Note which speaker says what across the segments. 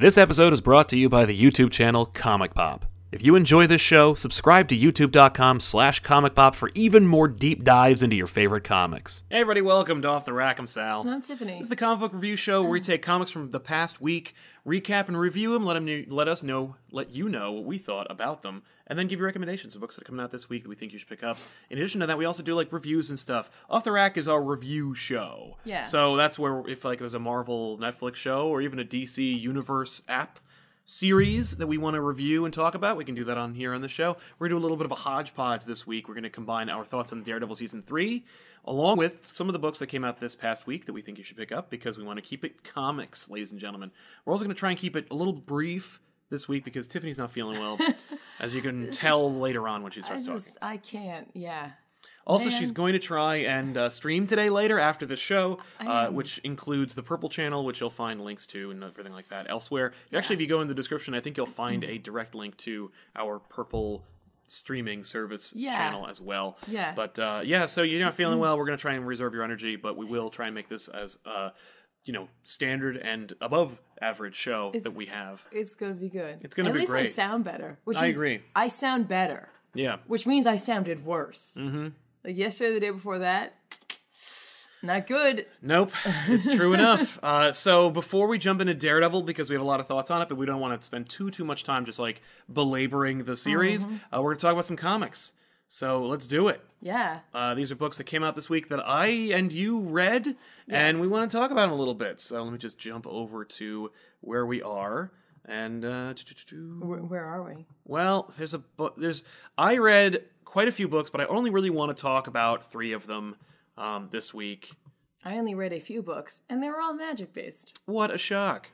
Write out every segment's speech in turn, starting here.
Speaker 1: This episode is brought to you by the YouTube channel Comic Pop. If you enjoy this show, subscribe to youtube.com slash comic pop for even more deep dives into your favorite comics. Hey everybody, welcome to Off the Rack. I'm Sal.
Speaker 2: I'm Tiffany.
Speaker 1: This is the comic book review show where we take comics from the past week, recap and review them, let them let us know, let you know what we thought about them, and then give you recommendations of books that are coming out this week that we think you should pick up. In addition to that, we also do like reviews and stuff. Off the Rack is our review show.
Speaker 2: Yeah.
Speaker 1: So that's where if like there's a Marvel Netflix show or even a DC Universe app series that we want to review and talk about, we can do that on here on the show. We're going to do a little bit of a hodgepodge this week. We're going to combine our thoughts on Daredevil season 3 along with some of the books that came out this past week that we think you should pick up because we want to keep it comics, ladies and gentlemen. We're also going to try and keep it a little brief this week because Tiffany's not feeling well, as you can tell later on when she
Speaker 2: I
Speaker 1: starts talking.
Speaker 2: I can't. Yeah.
Speaker 1: Also,
Speaker 2: Man.
Speaker 1: she's going to try and uh, stream today later after the show, uh, which includes the Purple channel, which you'll find links to and everything like that elsewhere. Actually, if you go in the description, I think you'll find
Speaker 2: Mm-hmm.
Speaker 1: a direct link to our Purple streaming service
Speaker 2: Yeah.
Speaker 1: channel as well.
Speaker 2: Yeah. Mm-hmm.
Speaker 1: But uh, yeah, so you're not feeling well. We're going to try and reserve your energy, but we will try and make this as uh, you know standard and above average show that we have.
Speaker 2: It's gonna be good.
Speaker 1: It's gonna
Speaker 2: At
Speaker 1: be great.
Speaker 2: At least I sound better. Which
Speaker 1: I
Speaker 2: is,
Speaker 1: agree.
Speaker 2: I sound better,
Speaker 1: Yeah.
Speaker 2: which means I sounded worse. Mm-hmm. Like yesterday, the day before that, not good.
Speaker 1: Nope, it's true enough. Uh, so before we jump into Daredevil, because we have a lot of thoughts on it, but we don't want to spend too too much time just like belaboring the series,
Speaker 2: Mm-hmm.
Speaker 1: uh, we're gonna talk about some comics. So let's do it.
Speaker 2: Yeah.
Speaker 1: Uh, these are books that came out this week that I and you read, and we want to talk about them a little bit. So let me just jump over to where we are. And uh,
Speaker 2: Where, where are we?
Speaker 1: well, there's a book. There's I read quite a few books, but I only really want to talk about three of them um, this week.
Speaker 2: I only read a few books, and they were all magic based.
Speaker 1: What a shock!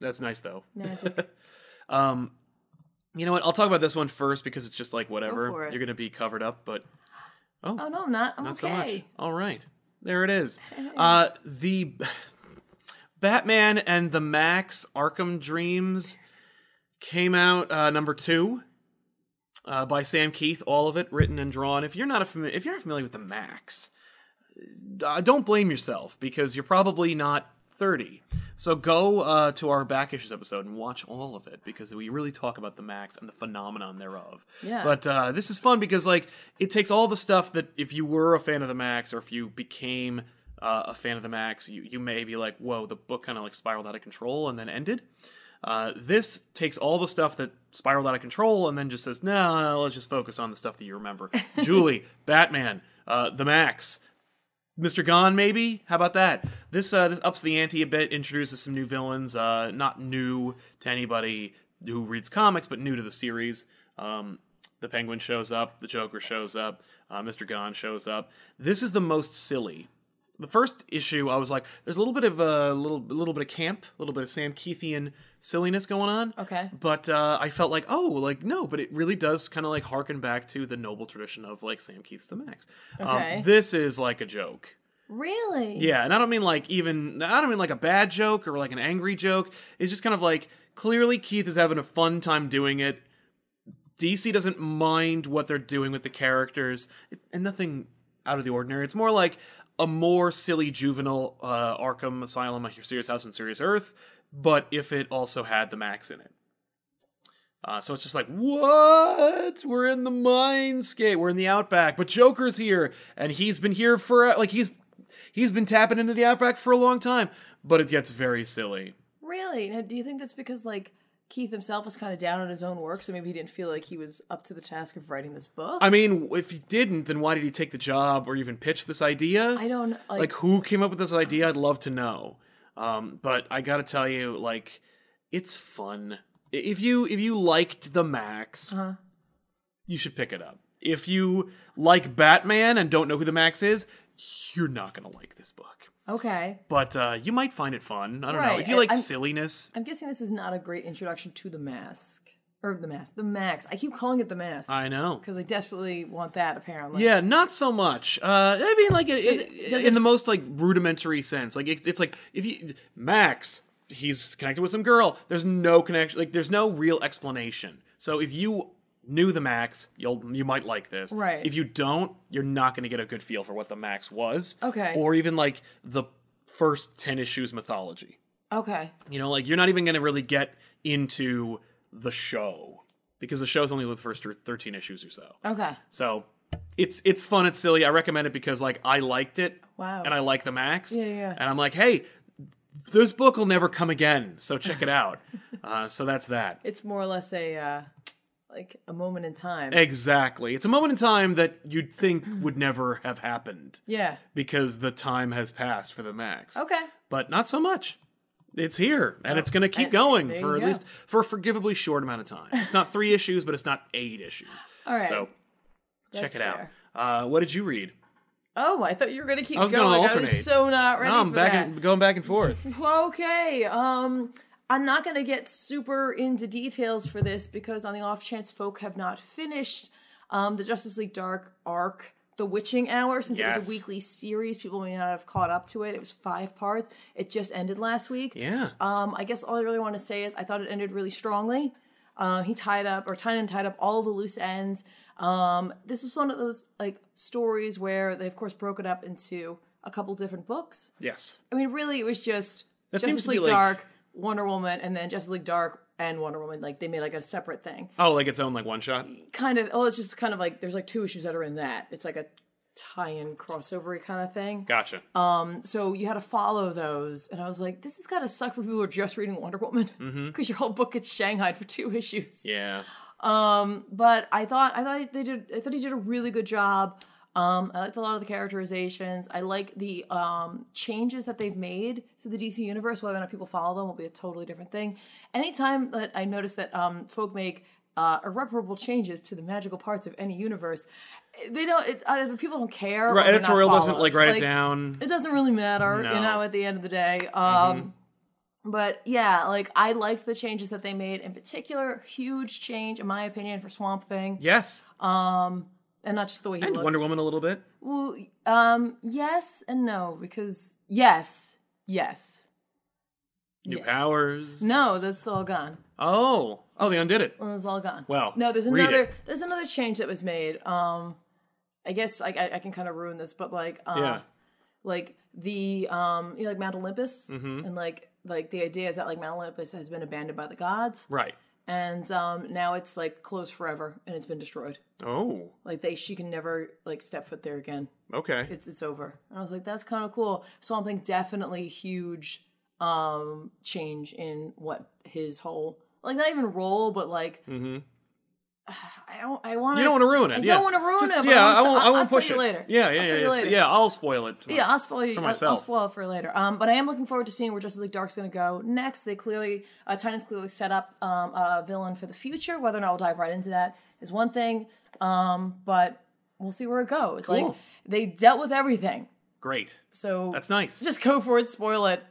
Speaker 1: That's nice though.
Speaker 2: Magic.
Speaker 1: Um, you know what? I'll talk about this one first because it's just like whatever.
Speaker 2: it.
Speaker 1: You're gonna be covered up, but
Speaker 2: oh no, I'm not. I'm
Speaker 1: not
Speaker 2: okay.
Speaker 1: so much. All right, there it is. Uh, the Batman and the Maxx Arkham Dreams came out uh, number two. Uh, by Sam Kieth, all of it written and drawn. If you're not a fami- if you're not familiar with the Maxx, uh, don't blame yourself because you're probably not 30. So go uh, to our back issues episode and watch all of it because we really talk about the Maxx and the phenomenon thereof.
Speaker 2: Yeah.
Speaker 1: But uh, this is fun because like it takes all the stuff that if you were a fan of the Maxx or if you became uh, a fan of the Maxx, you you may be like, whoa, the book kind of like spiraled out of control and then ended. Uh, this takes all the stuff that spiraled out of control and then just says, no, no, let's just focus on the stuff that you remember. Julie, Batman, uh, the Maxx, Mr. Gone, maybe? How about that? This uh, this ups the ante a bit, introduces some new villains, uh, not new to anybody who reads comics, but new to the series. Um, the Penguin shows up, the Joker shows up, uh, Mr. Gone shows up. This is the most silly. The first issue, I was like, there's a little bit of a little, a little bit of camp, a little bit of Sam Kiethian silliness going on.
Speaker 2: Okay.
Speaker 1: But uh, I felt like, oh, like no, but it really does kind of like harken back to the noble tradition of like Sam Kieth's The Maxx.
Speaker 2: Okay.
Speaker 1: Um, this is like a joke.
Speaker 2: Really?
Speaker 1: Yeah, and I don't mean like even I don't mean like a bad joke or like an angry joke. It's just kind of like clearly Kieth is having a fun time doing it. DC doesn't mind what they're doing with the characters, it, and nothing out of the ordinary. It's more like a more silly juvenile uh, Arkham Asylum, like your Serious House and Serious Earth, but if it also had the Maxx in it. Uh, so it's just like, what? We're in the mindscape. We're in the outback, but Joker's here, and he's been here for like he's he's been tapping into the outback for a long time. But it gets very silly.
Speaker 2: Really? Now, do you think that's because like Kieth himself was kind of down on his own work, so maybe he didn't feel like he was up to the task of writing this book?
Speaker 1: I mean, if he didn't, then why did he take the job or even pitch this idea?
Speaker 2: I don't like.
Speaker 1: like who came up with this idea. I'd love to know. Um, but I gotta tell you, like, it's fun. If you if you liked the Maxx,
Speaker 2: Uh-huh.
Speaker 1: you should pick it up. If you like Batman and don't know who the Maxx is, you're not gonna like this book.
Speaker 2: Okay.
Speaker 1: But uh, you might find it fun. I don't know. If you like
Speaker 2: I'm-
Speaker 1: silliness,
Speaker 2: I'm guessing this is not a great introduction to the mask or the mask, the max. I keep calling it the mask
Speaker 1: I know.
Speaker 2: because I desperately want that. Apparently.
Speaker 1: Yeah, not so much. Uh, I mean, like it,
Speaker 2: Does
Speaker 1: it-
Speaker 2: it- does
Speaker 1: in the most like rudimentary sense. Like it, it's like if you Max, he's connected with some girl. There's no connection. Like there's no real explanation. So if you knew the Maxx, you'll you might like this.
Speaker 2: Right.
Speaker 1: If you don't, you're not going to get a good feel for what the Maxx was.
Speaker 2: Okay.
Speaker 1: Or even like the first ten issues mythology.
Speaker 2: Okay.
Speaker 1: You know, like you're not even going to really get into the show because the show's only the first 13 issues or so.
Speaker 2: Okay.
Speaker 1: So it's it's fun. It's silly. I recommend it because like I liked it
Speaker 2: Wow.
Speaker 1: and I like the Maxx.
Speaker 2: Yeah, yeah.
Speaker 1: And I'm like, hey, this book will never come again. So check it out. uh, so that's that.
Speaker 2: it's more or less a uh, like a moment in time.
Speaker 1: Exactly. It's a moment in time that you'd think would never have happened
Speaker 2: yeah.
Speaker 1: because the time has passed for the Maxx.
Speaker 2: Okay.
Speaker 1: But not so much. It's here and it's going to keep going for at
Speaker 2: go.
Speaker 1: least for a forgivably short amount of time. It's not 3 issues, but it's not 8 issues.
Speaker 2: All right.
Speaker 1: So check
Speaker 2: That's
Speaker 1: it out. Uh, what did you read?
Speaker 2: Oh, I thought you were gonna keep
Speaker 1: I was
Speaker 2: going.
Speaker 1: gonna
Speaker 2: I
Speaker 1: alternate.
Speaker 2: was so not ready
Speaker 1: No, I'm
Speaker 2: for
Speaker 1: back and going back and forth.
Speaker 2: Okay. Um, I'm not gonna get super into details for this because on the off chance folk have not finished um, the Justice League Dark arc, The Witching Hour, since it was a weekly series, people may not have caught up to it. It was five parts. It just ended last week.
Speaker 1: Yeah.
Speaker 2: Um, I guess all I really want to say is I thought it ended really strongly. Uh, he tied up, or Tynion tied up all the loose ends. Um, this is one of those like stories where they, of course, broke it up into a couple different books.
Speaker 1: Yes.
Speaker 2: I mean, really, it was just
Speaker 1: That
Speaker 2: Justice
Speaker 1: to
Speaker 2: League
Speaker 1: like-
Speaker 2: Dark, Wonder Woman, and then Justice League Dark and Wonder Woman. Like they made like a separate thing.
Speaker 1: Oh, like its own like one shot.
Speaker 2: Kind of. Oh, it's just kind of like there's like two issues that are in that. It's like a tie-in crossover kind of thing.
Speaker 1: Gotcha.
Speaker 2: Um, So you had to follow those, and I was like, this has got to suck for people who are just reading Wonder Woman because
Speaker 1: Mm-hmm.
Speaker 2: your whole book gets shanghaied for two issues.
Speaker 1: yeah.
Speaker 2: Um, But I thought I thought they did. I thought he did a really good job. Um, I liked a lot of the characterizations. I like the um, changes that they've made to the DC universe. Whether or not people follow them will be a totally different thing. Anytime that I notice that um, folk make uh, irreparable changes to the magical parts of any universe, they don't. It, either people don't care.
Speaker 1: Right. Editorial doesn't like write it down.
Speaker 2: It doesn't really matter,
Speaker 1: No. Mm-hmm.
Speaker 2: you know, at the end of the day. Um, But yeah, like I liked the changes that they made. In particular, huge change, in my opinion, for Swamp Thing,
Speaker 1: Yes.
Speaker 2: And not just the way he
Speaker 1: And
Speaker 2: looks.
Speaker 1: Wonder Woman a little bit.
Speaker 2: Well, um, yes and no because yes, yes,
Speaker 1: New
Speaker 2: Yes.
Speaker 1: powers.
Speaker 2: no, that's all gone.
Speaker 1: Oh. Oh, they undid it.
Speaker 2: Well, it's all gone.
Speaker 1: Well,
Speaker 2: no, there's
Speaker 1: read
Speaker 2: another.
Speaker 1: it.
Speaker 2: There's another change that was made. Um, I guess I, I, I can kind of ruin this, but like, uh,
Speaker 1: Yeah.
Speaker 2: like the um, you know, like Mount Olympus,
Speaker 1: Mm-hmm.
Speaker 2: and like like the idea is that like Mount Olympus has been abandoned by the gods,
Speaker 1: Right.
Speaker 2: And um, now it's like closed forever and it's been destroyed.
Speaker 1: Oh.
Speaker 2: Like they, she can never like step foot there again.
Speaker 1: Okay.
Speaker 2: It's it's over. And I was like, that's kind of cool. so i Something definitely huge um change in what his whole like not even role, but like
Speaker 1: Mhm.
Speaker 2: I don't I want to
Speaker 1: You don't want to ruin it.
Speaker 2: I
Speaker 1: yeah.
Speaker 2: don't want to ruin
Speaker 1: Just-
Speaker 2: it.
Speaker 1: Yeah,
Speaker 2: I won't.
Speaker 1: I won't push it
Speaker 2: you later.
Speaker 1: Yeah, yeah, yeah, yeah. Yeah, I'll spoil it.
Speaker 2: Yeah, I'll spoil you.
Speaker 1: For
Speaker 2: I'll- I'll spoil it for later. Um, but I am looking forward to seeing where Justice League Dark's going to go next. They clearly, uh, Tynion clearly set up um, a villain for the future. Whether or not we'll dive right into that is one thing. Um, but we'll see where it goes. Like they dealt with everything,
Speaker 1: Great.
Speaker 2: so
Speaker 1: That's nice.
Speaker 2: just go for it. Spoil it.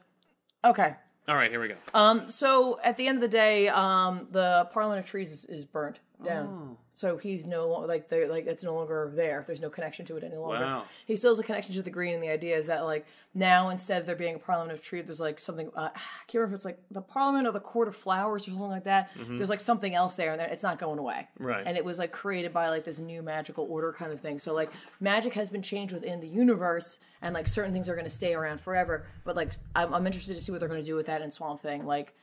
Speaker 2: Okay.
Speaker 1: All right, here we go.
Speaker 2: Um, so at the end of the day, um, the Parliament of Trees is, is burnt down.
Speaker 1: Oh.
Speaker 2: So he's no longer like they're like it's no longer there. There's no connection to it any longer.
Speaker 1: Wow.
Speaker 2: He still has a connection to the green, and the idea is that like now instead of there being a Parliament of Trees, there's like something. Uh, I can't remember if it's like the Parliament or the Court of Flowers or something like that. There's like something else there, and it's not going away.
Speaker 1: Mm-hmm. Right.
Speaker 2: And it was like created by like this new magical order kind of thing. So like magic has been changed within the universe, and like certain things are going to stay around forever. But like I'm, I'm interested to see what they're going to do with that in Swamp Thing. Like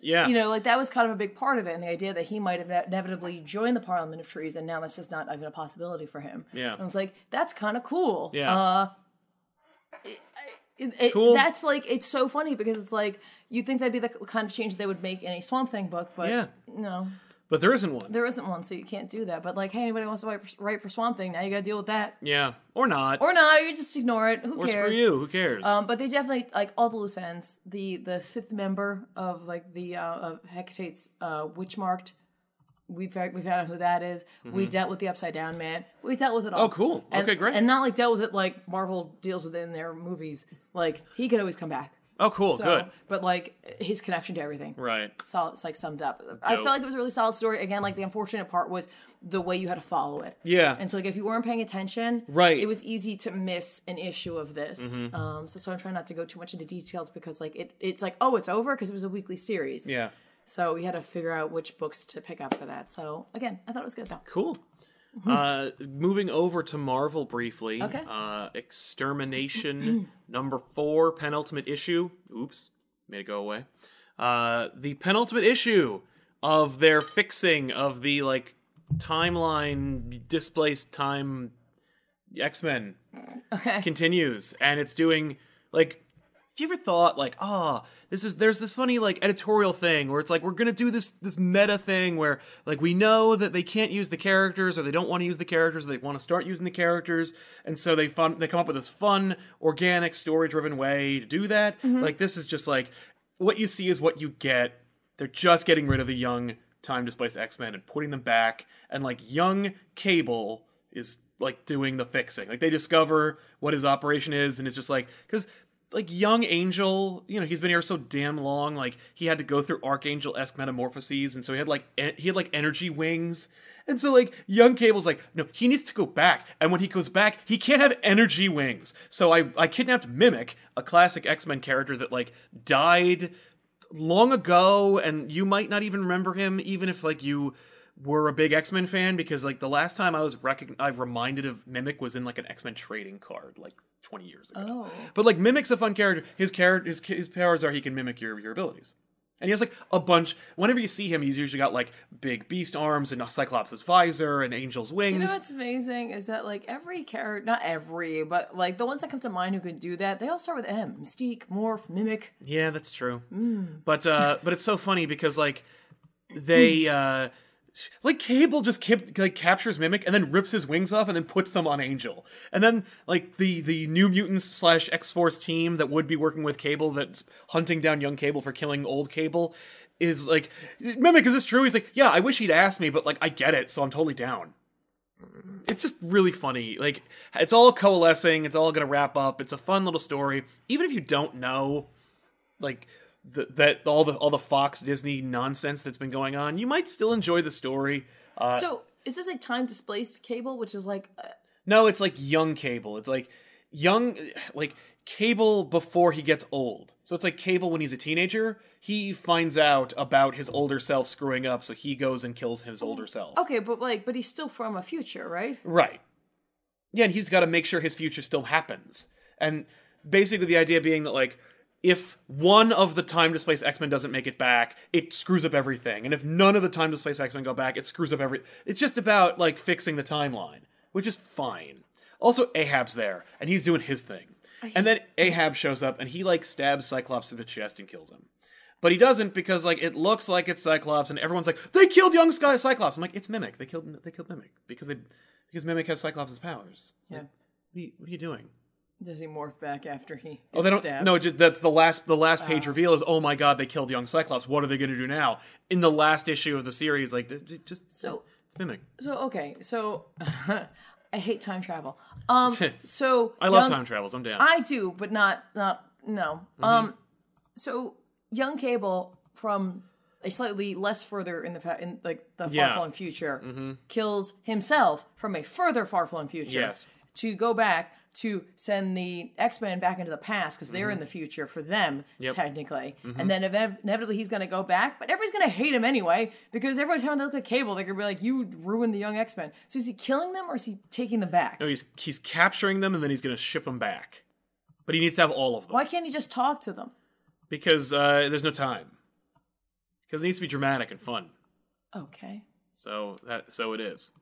Speaker 1: Yeah.
Speaker 2: you know, like that was kind of a big part of it, and the idea that he might have inevitably joined the Parliament of Trees, and now that's just not even a possibility for him.
Speaker 1: Yeah.
Speaker 2: I was like, that's kind of cool.
Speaker 1: Yeah.
Speaker 2: Uh, it, it,
Speaker 1: Cool.
Speaker 2: That's like it's so funny because it's like you'd think that'd be the kind of change they would make in a Swamp Thing book, but
Speaker 1: Yeah.
Speaker 2: no,
Speaker 1: But there isn't one.
Speaker 2: there isn't one, so you can't do that. But like, hey, anybody wants to write for, write for Swamp Thing, now you got to deal with that,
Speaker 1: Yeah. Or not.
Speaker 2: or not, or you just ignore it. Who
Speaker 1: Or
Speaker 2: cares?
Speaker 1: screw you. Who cares?
Speaker 2: Um, but they definitely like all the loose ends. The the fifth member of like the uh, of Hecate's uh, witch marked. We've we've found out who that is. We dealt with the upside down man. We dealt with it all.
Speaker 1: Mm-hmm. Oh, cool.
Speaker 2: And,
Speaker 1: Okay, great.
Speaker 2: And not like dealt with it like Marvel deals with it in their movies. Like he could always come back.
Speaker 1: Oh, cool.
Speaker 2: So,
Speaker 1: Good.
Speaker 2: But like his connection to everything,
Speaker 1: Right.
Speaker 2: solid, it's like summed up. I felt like it was a really solid story. Again, like the unfortunate part was the way you had to follow it.
Speaker 1: Yeah.
Speaker 2: And so, like, if you weren't paying attention,
Speaker 1: Right. Mm-hmm.
Speaker 2: it was easy to miss an issue of this. Um, so, so I'm trying not to go too much into details because, like, it it's like, oh, it's over because it was a weekly series.
Speaker 1: yeah.
Speaker 2: So we had to figure out which books to pick up for that. So again, I thought it was good though.
Speaker 1: Cool. Uh, moving over to Marvel briefly.
Speaker 2: Okay.
Speaker 1: Uh, Extermination number four, penultimate issue. Oops, made it go away. uh, the penultimate issue of their fixing of the like timeline displaced time X Men
Speaker 2: Okay.
Speaker 1: continues, and it's doing like. Have you ever thought like, ah, this is there's this funny like editorial thing where it's like we're gonna do this this meta thing where like we know that they can't use the characters or they don't want to use the characters, they want to start using the characters, and so they fun they come up with this fun, organic, story driven way to do that. Like this is just like what you see is what you get. They're just getting rid of the young time displaced X Men and putting them back, and like young Cable is like doing the fixing. Like they discover what his operation is, and it's just like because like young Angel, you know, he's been here so damn long. Like he had to go through Archangel esque metamorphoses, and so he had like he had like energy wings. And so, like, young Cable's like, no, he needs to go back. And when he goes back, he can't have energy wings. So I, I kidnapped Mimic, a classic X Men character that, like, died long ago. And you might not even remember him, even if, like, you were a big X Men fan, because, like, the last time I was recog- I reminded of Mimic was in, like, an X Men trading card, like, 20 years ago.
Speaker 2: Oh.
Speaker 1: But like Mimic's a fun character. His character, his, his powers are he can mimic your your abilities, and he has like a bunch. Whenever you see him, he's usually got like big beast arms and a Cyclops' visor and Angel's wings.
Speaker 2: You know what's amazing is that like every character, not every, but like the ones that come to mind who could do that, they all start with M: Mystique, Morph, Mimic.
Speaker 1: yeah, that's true.
Speaker 2: Mm.
Speaker 1: But uh, but it's so funny because like they uh. Like Cable just kept, like captures Mimic and then rips his wings off and then puts them on Angel, and then like the the New Mutants slash X Force team that would be working with Cable that's hunting down young Cable for killing old Cable is like Mimic. Is this true? He's like, yeah. I wish he'd asked me, but like I get it, so I'm totally down. It's just really funny. Like it's all coalescing. It's all gonna wrap up. It's a fun little story. Even if you don't know, like the, that all the all the Fox Disney nonsense that's been going on, you might still enjoy the story. Uh,
Speaker 2: so is this a time displaced cable, which is like uh,
Speaker 1: no, it's like young Cable. It's like young, like Cable before he gets old. So it's like Cable when he's a teenager. He finds out about his older self screwing up, so he goes and kills his older self.
Speaker 2: okay, but like, but he's still from a future, right?
Speaker 1: Right. Yeah, and he's got to make sure his future still happens. And basically, the idea being that, like, if one of the time displaced X Men doesn't make it back, it screws up everything. And if none of the time displaced X Men go back, it screws up every. It's just about, like, fixing the timeline, which is fine. Also, Ahab's there, and he's doing his thing. And then Ahab shows up, and he, like, stabs Cyclops through the chest and kills him. But he doesn't because like it looks like it's Cyclops, and everyone's like, "They killed young Sky Cyclops." I'm like, "It's Mimic. They killed. They killed Mimic because they because Mimic has Cyclops' powers."
Speaker 2: Yeah.
Speaker 1: What are you, what are you doing?
Speaker 2: Does he morph back after he?
Speaker 1: Oh, they don't.
Speaker 2: stabbed?
Speaker 1: No, just that's the last. The last page reveal is, "Oh my God, they killed young Cyclops. What are they going to do now?" In the last issue of the series, like just
Speaker 2: So
Speaker 1: it's Mimic.
Speaker 2: so okay, so I hate time travel. Um, so
Speaker 1: I love
Speaker 2: young-
Speaker 1: time travels. I'm down.
Speaker 2: I do, but not not no.
Speaker 1: Mm-hmm.
Speaker 2: Um, so young Cable from a slightly less further in the fa- in like the
Speaker 1: Yeah. Mm-hmm.
Speaker 2: far flung future kills himself from a further far flung future.
Speaker 1: Yes.
Speaker 2: To go back to send the X Men back into the past because they're in the future for them
Speaker 1: Mm-hmm. Yep. Mm-hmm.
Speaker 2: technically, and then inev- inevitably he's going to go back, but everybody's going to hate him anyway because every time they look at Cable, they're going to be like, "You ruined the young X Men." So is he killing them or is he taking them back?
Speaker 1: no, he's he's capturing them and then he's going to ship them back. But he needs to have all of them
Speaker 2: Why can't he just talk to them?
Speaker 1: because uh, there's no time. Because it needs to be dramatic and fun.
Speaker 2: Okay.
Speaker 1: So that so it is.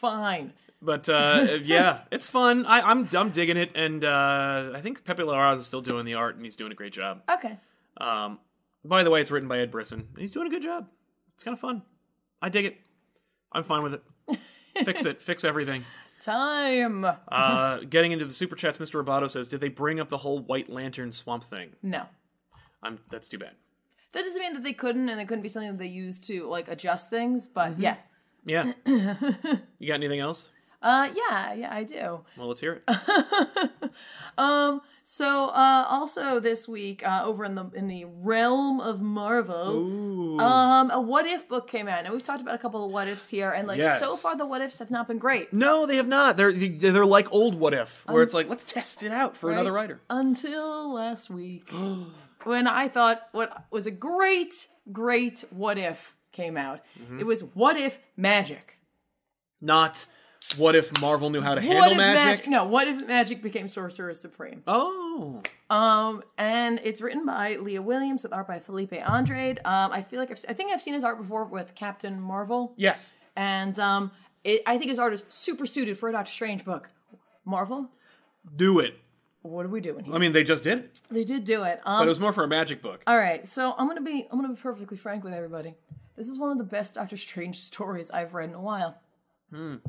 Speaker 2: Fine.
Speaker 1: But uh, yeah, it's fun. I, I'm I'm digging it, and uh, I think Pepe Larraz is still doing the art, and he's doing a great job.
Speaker 2: Okay.
Speaker 1: Um, by the way, it's written by Ed Brisson. and He's doing a good job. It's kind of fun. I dig it. I'm fine with it. Fix it. Fix everything.
Speaker 2: Time.
Speaker 1: Uh, getting into the super chats, Mr. Roboto says, "Did they bring up the whole White Lantern swamp thing?"
Speaker 2: No.
Speaker 1: I'm. That's too bad.
Speaker 2: That doesn't mean that they couldn't and it couldn't be something that they used to like adjust things, but
Speaker 1: Mm-hmm.
Speaker 2: yeah.
Speaker 1: Yeah. you got anything else?
Speaker 2: Uh yeah, yeah, I do.
Speaker 1: Well, let's hear it.
Speaker 2: Um so uh also this week uh over in the in the realm of Marvel
Speaker 1: Ooh.
Speaker 2: um a what if book came out. And we've talked about a couple of what ifs here and like
Speaker 1: Yes.
Speaker 2: so far the what ifs have not been great.
Speaker 1: no, they have not. They're they're like old What If, where it's like, let's test it out for another writer.
Speaker 2: Until last week when I thought what was a great great what if came out.
Speaker 1: Mm-hmm.
Speaker 2: It was what if magic.
Speaker 1: Not what if Marvel knew how to
Speaker 2: What
Speaker 1: handle
Speaker 2: if
Speaker 1: magic?
Speaker 2: No, what if magic became Sorcerer Supreme?
Speaker 1: Oh.
Speaker 2: Um, and it's written by Leah Williams with art by Felipe Andrade. Um, I feel like I've, I think I've seen his art before with Captain Marvel,
Speaker 1: Yes.
Speaker 2: and um, it, I think his art is super suited for a Doctor Strange book. Marvel,
Speaker 1: Do it.
Speaker 2: what are we doing here?
Speaker 1: I mean, they just did it,
Speaker 2: they did do it.
Speaker 1: but
Speaker 2: Um,
Speaker 1: it was more for a magic book.
Speaker 2: all right, so I'm gonna be I'm gonna be perfectly frank with everybody. This is one of the best Doctor Strange stories I've read in a while. I'm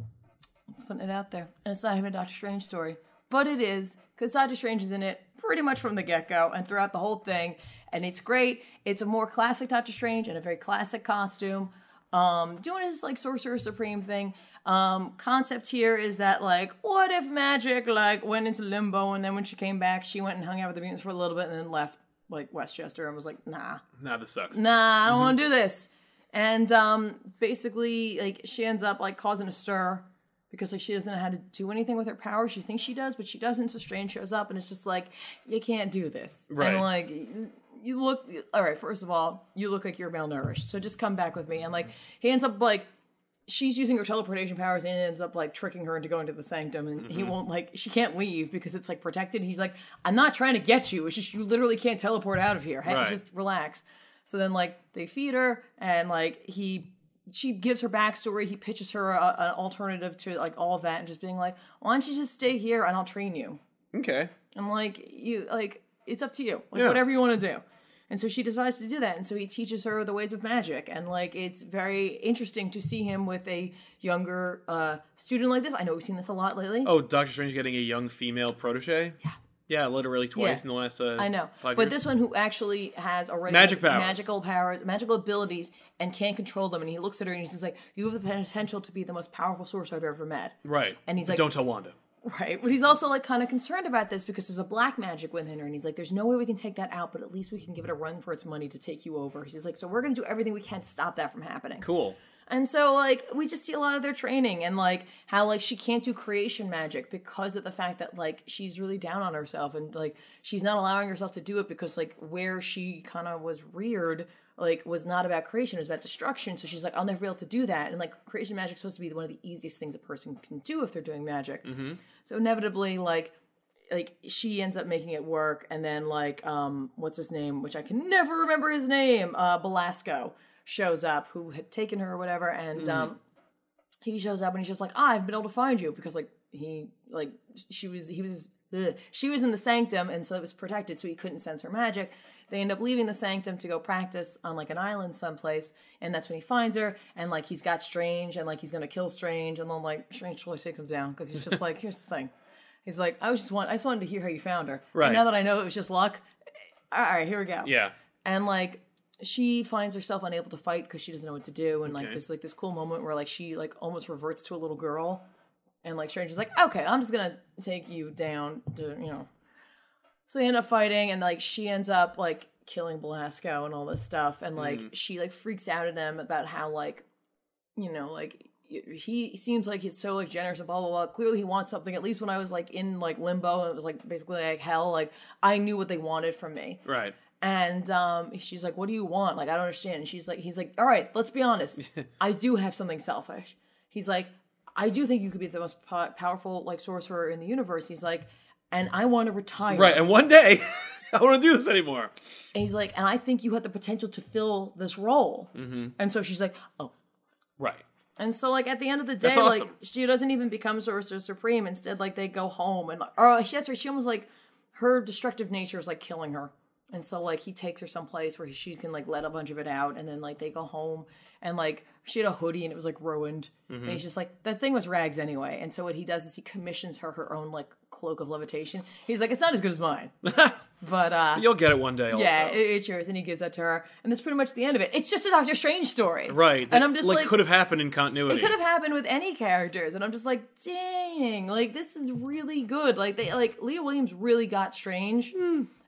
Speaker 2: putting it out there, and it's not even a Doctor Strange story, but it is because Doctor Strange is in it pretty much from the get go and throughout the whole thing, and it's great. It's a more classic Doctor Strange in a very classic costume, um, doing his like Sorcerer Supreme thing. Um, concept here is that like, what if magic like went into limbo, and then when she came back, she went and hung out with the mutants for a little bit, and then left like Westchester and was like, nah,
Speaker 1: Nah, this sucks.
Speaker 2: nah, I don't want to do this. And um, basically, like she ends up like causing a stir because like she doesn't know how to do anything with her power. She thinks she does, but she doesn't. So Strange shows up, and it's just like you can't do this.
Speaker 1: Right.
Speaker 2: And like you look, all right. First of all, you look like you're malnourished. So just come back with me. And like he ends up like she's using her teleportation powers and ends up like tricking her into going to the sanctum and he won't like she can't leave because it's like protected he's like i'm not trying to get you it's just you literally can't teleport out of here hey
Speaker 1: Right.
Speaker 2: just relax so then like they feed her and like he she gives her backstory he pitches her a, an alternative to like all of that and just being like why don't you just stay here and i'll train you
Speaker 1: Okay.
Speaker 2: I'm like, you like it's up to you. Like
Speaker 1: Yeah.
Speaker 2: whatever you want to do. And so she decides to do that. And so he teaches her the ways of magic. And like it's very interesting to see him with a younger uh student like this. I know we've seen this a lot lately.
Speaker 1: Oh, Doctor Strange getting a young female protege. Yeah. Yeah, literally twice
Speaker 2: Yeah.
Speaker 1: in the last. Uh,
Speaker 2: I know.
Speaker 1: Five
Speaker 2: But
Speaker 1: years.
Speaker 2: this one who actually has already
Speaker 1: Magic
Speaker 2: has
Speaker 1: powers.
Speaker 2: magical powers, magical abilities, and can't control them. And he looks at her and he says like, You have the potential to be the most powerful sorcerer I've ever met.
Speaker 1: right.
Speaker 2: And he's
Speaker 1: But
Speaker 2: like-
Speaker 1: don't tell Wanda.
Speaker 2: Right. But he's also like kind of concerned about this because there's a black magic within her. And he's like, there's no way we can take that out, but at least we can give it a run for its money to take you over. He's like, so we're going to do everything we can to stop that from happening.
Speaker 1: Cool.
Speaker 2: And so like we just see a lot of their training and like how like she can't do creation magic because of the fact that like she's really down on herself and like she's not allowing herself to do it because like where she kind of was reared like was not about creation, it was about destruction. So she's like, I'll never be able to do that. And like creation magic is supposed to be one of the easiest things a person can do if they're doing magic. So inevitably like like she ends up making it work and then like um what's his name which i can never remember his name uh belasco shows up who had taken her or whatever and um he shows up and he's just like ah i've been able to find you because like he like she was he was ugh. she was in the sanctum and so it was protected so he couldn't sense her magic they end up leaving the sanctum to go practice on like an island someplace and that's when he finds her and like he's got strange and like he's gonna kill strange and then like strange totally takes him down because he's just like here's the thing He's like, I was just want, I just wanted to hear how you found her.
Speaker 1: Right.
Speaker 2: And now that I know it was just luck, all right, here we go.
Speaker 1: Yeah.
Speaker 2: And like, she finds herself unable to fight because she doesn't know what to do. And like,
Speaker 1: Okay.
Speaker 2: there's like this cool moment where like she like almost reverts to a little girl, and like Strange is like, okay, I'm just gonna take you down to you know. So they end up fighting, and like she ends up like killing Belasco and all this stuff, and like mm. she like freaks out at him about how like, you know, like he seems like he's so like generous and blah blah blah. Clearly, he wants something. At least when I was like in like limbo and it was like basically like hell, like I knew what they wanted from me.
Speaker 1: Right.
Speaker 2: And um, she's like, "What do you want?" Like I don't understand. And she's like, "He's like, all right, let's be honest. I do have something selfish." He's like, "I do think you could be the most po- powerful like sorcerer in the universe." He's like, "And I want to retire."
Speaker 1: Right. And one day, I don't want to do this anymore.
Speaker 2: And he's like, "And I think you have the potential to fill this role." Mm-hmm. And so she's like, "Oh."
Speaker 1: Right.
Speaker 2: And so, like at the end of the day,
Speaker 1: That's
Speaker 2: like she doesn't even become Sorcerer Supreme. Instead, like they go home and, or she, that's right. She almost like her destructive nature is like killing her. And so, like he takes her someplace where she can like let a bunch of it out, and then like they go home, and like she had a hoodie and it was like ruined,
Speaker 1: Mm-hmm.
Speaker 2: and he's just like that thing was rags anyway. And so what he does is he commissions her her own like cloak of levitation. He's like, it's not as good as mine, but uh,
Speaker 1: You'll get it one day. Also.
Speaker 2: yeah, it, it's yours, and he gives that to her, and that's pretty much the end of it. It's just a Doctor Strange story,
Speaker 1: right.
Speaker 2: And I'm just
Speaker 1: like,
Speaker 2: like,
Speaker 1: could have happened in continuity.
Speaker 2: it could have happened with any characters, and I'm just like, dang, like this is really good. Like they, like Leah Williams really got Strange,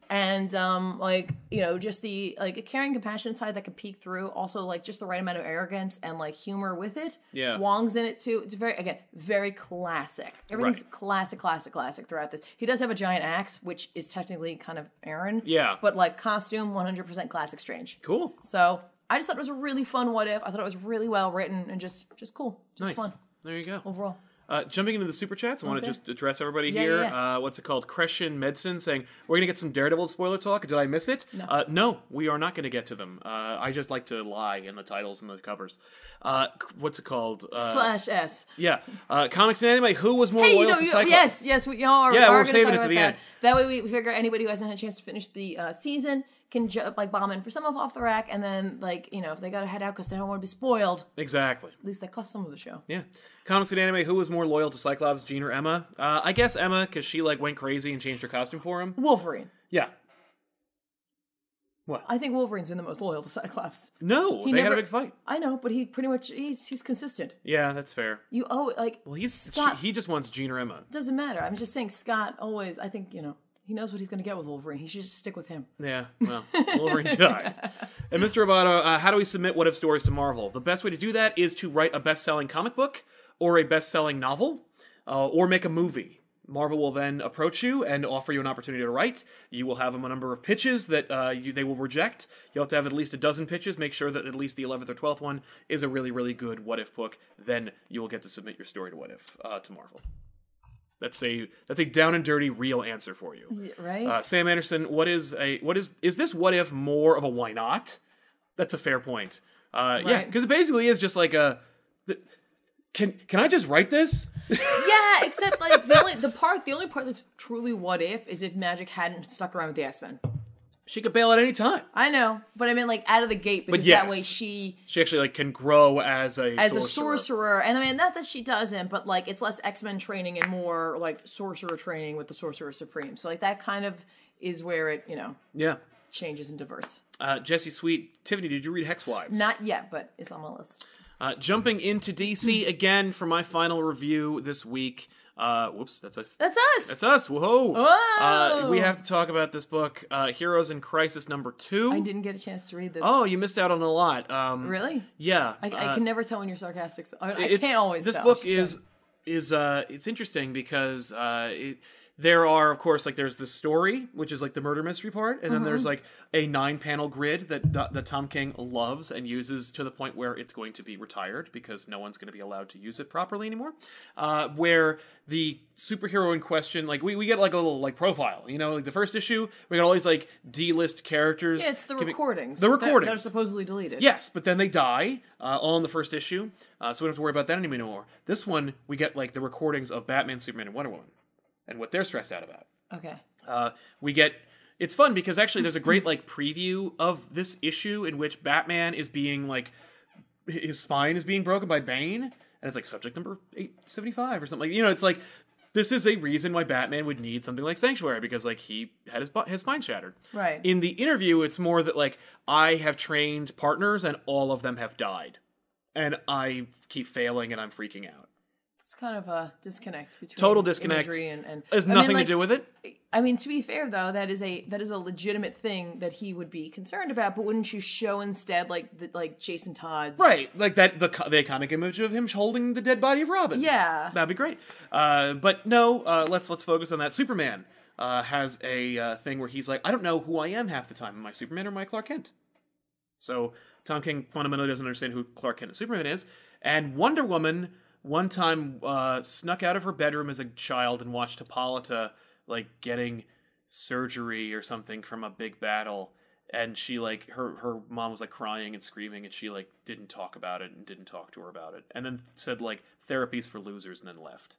Speaker 2: and um, like you know, just the like a caring, compassionate side that can peek through. Also, like just the right amount of arrogance and like humor with it.
Speaker 1: Yeah.
Speaker 2: Wong's in it too. It's very again very classic. Everything's
Speaker 1: Right.
Speaker 2: classic, classic, classic throughout this. He does have a giant axe, which is technically kind of Aaron.
Speaker 1: Yeah.
Speaker 2: But like costume, 100% classic Strange.
Speaker 1: Cool.
Speaker 2: So I just thought it was a really fun what if. I thought it was really well written and just just cool, just
Speaker 1: Nice.
Speaker 2: fun
Speaker 1: There you go.
Speaker 2: overall.
Speaker 1: Uh, jumping into the super chats, I want to just address everybody
Speaker 2: Yeah,
Speaker 1: here.
Speaker 2: yeah.
Speaker 1: Uh, what's it called? Crescent Medicine saying we're gonna get some Daredevil spoiler talk. Did I miss it?
Speaker 2: No.
Speaker 1: Uh, no, we are not gonna get to them. Uh, I just like to lie in the titles and the covers. Uh, what's it called? Uh,
Speaker 2: Slash S.
Speaker 1: yeah, uh, comics and anime. Who was more
Speaker 2: Hey, you
Speaker 1: loyal
Speaker 2: know,
Speaker 1: to
Speaker 2: you,
Speaker 1: Cyclops?
Speaker 2: yes, yes, we are.
Speaker 1: Yeah,
Speaker 2: are
Speaker 1: we're saving it to the
Speaker 2: that.
Speaker 1: end.
Speaker 2: That way, we we figure anybody who hasn't had a chance to finish the uh, season can ju- like bomb in for some of off the rack, and then like you know if they gotta head out because they don't want to be spoiled,
Speaker 1: Exactly.
Speaker 2: at least they cost some of the show.
Speaker 1: Yeah. Comics and anime. Who was more loyal to Cyclops, Jean or Emma? Uh, I guess Emma, because she like went crazy and changed her costume for him.
Speaker 2: Wolverine.
Speaker 1: Yeah. What?
Speaker 2: I think Wolverine's been the most loyal to Cyclops.
Speaker 1: no, they
Speaker 2: He
Speaker 1: had a big fight.
Speaker 2: I know, but he pretty much he's he's consistent.
Speaker 1: Yeah, that's fair.
Speaker 2: You owe like
Speaker 1: Well, he's
Speaker 2: Scott-
Speaker 1: he just wants Jean or Emma.
Speaker 2: doesn't matter. I'm just saying Scott always. I think you know he knows what he's gonna get with Wolverine. He should just stick with him.
Speaker 1: Yeah, well, Wolverine died. And Mr. Roboto, uh, how do we submit what if stories to Marvel? The best way to do that is to write a best selling comic book or a best selling novel uh, or make a movie. Marvel will then approach you and offer you an opportunity to write. You will have them a number of pitches that uh, you, they will reject. You'll have to have at least a dozen pitches. Make sure that at least the 11th or 12th one is a really, really good what if book. Then you will get to submit your story to what if uh, to Marvel. That's a that's a down and dirty real answer for you.
Speaker 2: Right?
Speaker 1: Uh, Sam Anderson, what is a what is is this what if more of a why not? That's a fair point. Uh, Yeah, because it basically is just like a. Can can I just write this?
Speaker 2: yeah, except like the only the part the only part that's truly what if is if Magic hadn't stuck around with the X Men.
Speaker 1: She could bail at any time.
Speaker 2: I know, but I mean like out of the gate because
Speaker 1: yes.
Speaker 2: that way she
Speaker 1: She actually like can grow as a
Speaker 2: as
Speaker 1: sorcerer.
Speaker 2: a sorcerer, and I mean not that she doesn't, but like it's less X Men training and more like sorcerer training with the Sorcerer Supreme. So like that kind of is where it you know
Speaker 1: Yeah.
Speaker 2: changes and diverts.
Speaker 1: Uh, Jesse Sweet, Tiffany, did you read Hex Wives?
Speaker 2: Not yet, but it's on my list.
Speaker 1: Uh, jumping into DC again for my final review this week. Uh, whoops, that's us.
Speaker 2: That's us.
Speaker 1: That's us. Whoa.
Speaker 2: Whoa.
Speaker 1: Uh, we have to talk about this book, uh, Heroes in Crisis number two.
Speaker 2: I didn't get a chance to read this.
Speaker 1: Oh, you missed out on a lot. Um,
Speaker 2: really?
Speaker 1: Yeah.
Speaker 2: I, I
Speaker 1: uh,
Speaker 2: can never tell when you're sarcastic. So I, I can't always.
Speaker 1: This
Speaker 2: tell,
Speaker 1: book is is uh it's interesting because uh it, there are of course like there's the story which is like the murder mystery part and then
Speaker 2: Mm-hmm.
Speaker 1: there's like a nine panel grid that that Tom King loves and uses to the point where it's going to be retired because no one's going to be allowed to use it properly anymore uh where the superhero in question like we, we get like a little like profile you know like the first issue we got all these like d-list characters
Speaker 2: Yeah, it's the recordings.
Speaker 1: the recordings
Speaker 2: are supposedly deleted.
Speaker 1: Yes, but then they die uh, all in the first issue, uh, so we don't have to worry about that anymore. This one, we get like the recordings of Batman, Superman, and Wonder Woman, and what they're stressed out about.
Speaker 2: Okay.
Speaker 1: Uh, we get it's fun because actually there's a great like preview of this issue in which Batman is being like his spine is being broken by Bane, and it's like subject number eight seventy five or something. Like you know, it's like this is a reason why Batman would need something like Sanctuary because like he had his his spine shattered.
Speaker 2: Right.
Speaker 1: In the interview, it's more that like I have trained partners and all of them have died, and I keep failing and I'm freaking out.
Speaker 2: It's kind of a disconnect between
Speaker 1: Total disconnect.
Speaker 2: and, and
Speaker 1: has
Speaker 2: I mean,
Speaker 1: nothing
Speaker 2: like,
Speaker 1: to do with it.
Speaker 2: I mean, to be fair though, that is a that is a legitimate thing that he would be concerned about. But wouldn't you show instead like the, like Jason Todd's
Speaker 1: Right, like that the the iconic image of him holding the dead body of Robin.
Speaker 2: Yeah.
Speaker 1: that'd be great. Uh, but no, uh, let's let's focus on that. Superman uh, has a uh, thing where he's like, I don't know who I am half the time. Am I Superman or am I Clark Kent? So Tom King fundamentally doesn't understand who Clark Kent and Superman is. And Wonder Woman one time uh, snuck out of her bedroom as a child and watched Hippolyta like getting surgery or something from a big battle. And she like her her mom was like crying and screaming, and she like didn't talk about it and didn't talk to her about it, and then said like therapies for losers, and then left.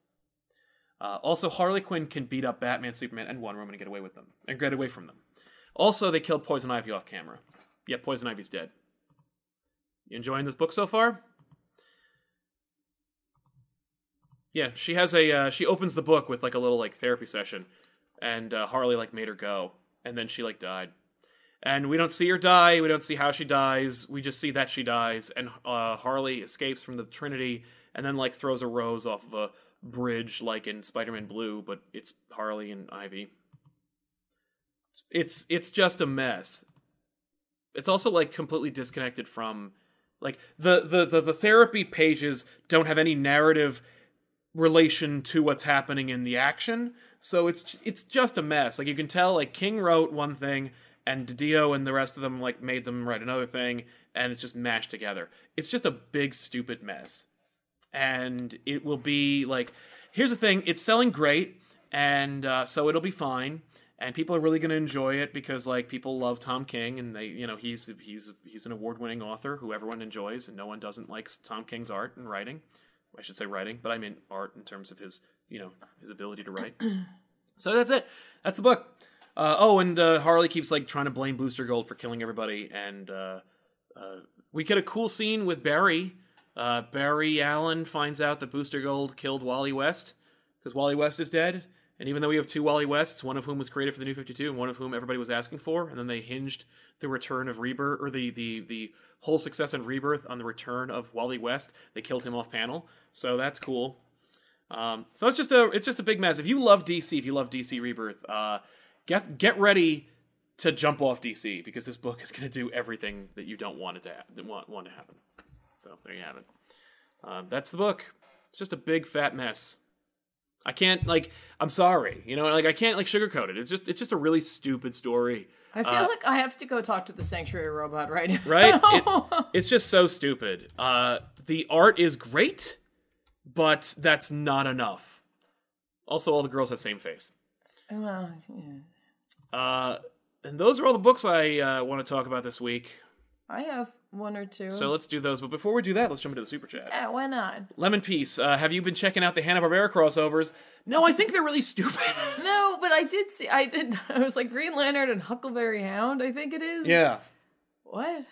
Speaker 1: Uh, also, Harley Quinn can beat up Batman, Superman, and Wonder Woman and get away with them and get away from them. Also, they killed Poison Ivy off camera. Yet Poison Ivy's dead. You enjoying this book so far? Yeah, she has a uh, she opens the book with like a little like therapy session, and uh, Harley like made her go, and then she like died, and we don't see her die. We don't see how she dies. We just see that she dies, and uh, Harley escapes from the Trinity, and then like throws a rose off of a bridge like in Spider-Man Blue, but it's Harley and Ivy. It's it's just a mess. It's also like completely disconnected from like the the the, the therapy pages don't have any narrative relation to what's happening in the action. So it's it's just a mess. Like you can tell like King wrote one thing and Didio and the rest of them like made them write another thing and it's just mashed together. It's just a big stupid mess. and it will be like. Here's the thing: it's selling great, and uh, so it'll be fine. And people are really going to enjoy it because, like, people love Tom King, and they, you know, he's he's he's an award-winning author who everyone enjoys, and no one doesn't like Tom King's art and writing. I should say writing, but I mean art in terms of his, you know, his ability to write. so that's it. That's the book. Uh, oh, and uh, Harley keeps like trying to blame Booster Gold for killing everybody, and uh, uh, we get a cool scene with Barry. Uh, Barry Allen finds out that Booster Gold killed Wally West because Wally West is dead, and even though we have two Wally Wests, one of whom was created for the New Fifty Two, and one of whom everybody was asking for, and then they hinged the return of Rebirth or the the the whole success of Rebirth on the return of Wally West. They killed him off panel, so that's cool. Um, so it's just a it's just a big mess. If you love DC, if you love DC Rebirth, uh, get get ready to jump off DC because this book is going to do everything that you don't want it to ha- want want to happen. So there you have it. Um, that's the book. It's just a big fat mess. I can't like. I'm sorry, you know, like I can't like sugarcoat it. It's just it's just a really stupid story,
Speaker 2: I feel
Speaker 1: Uh,
Speaker 2: like I have to go talk to the sanctuary robot right now.
Speaker 1: right? It, it's just so stupid. Uh, the art is great, but that's not enough. Also, all the girls have same face.
Speaker 2: well, yeah.
Speaker 1: Uh, and those are all the books I uh, want to talk about this week.
Speaker 2: I have one or two.
Speaker 1: So let's do those. But before we do that, let's jump into the super chat.
Speaker 2: yeah, why not?
Speaker 1: Lemon Piece, uh, have you been checking out the Hanna Barbera crossovers? No, I think they're really stupid.
Speaker 2: No, but I did see. I did. I was like Green Lantern and Huckleberry Hound. I think it is.
Speaker 1: yeah,
Speaker 2: What?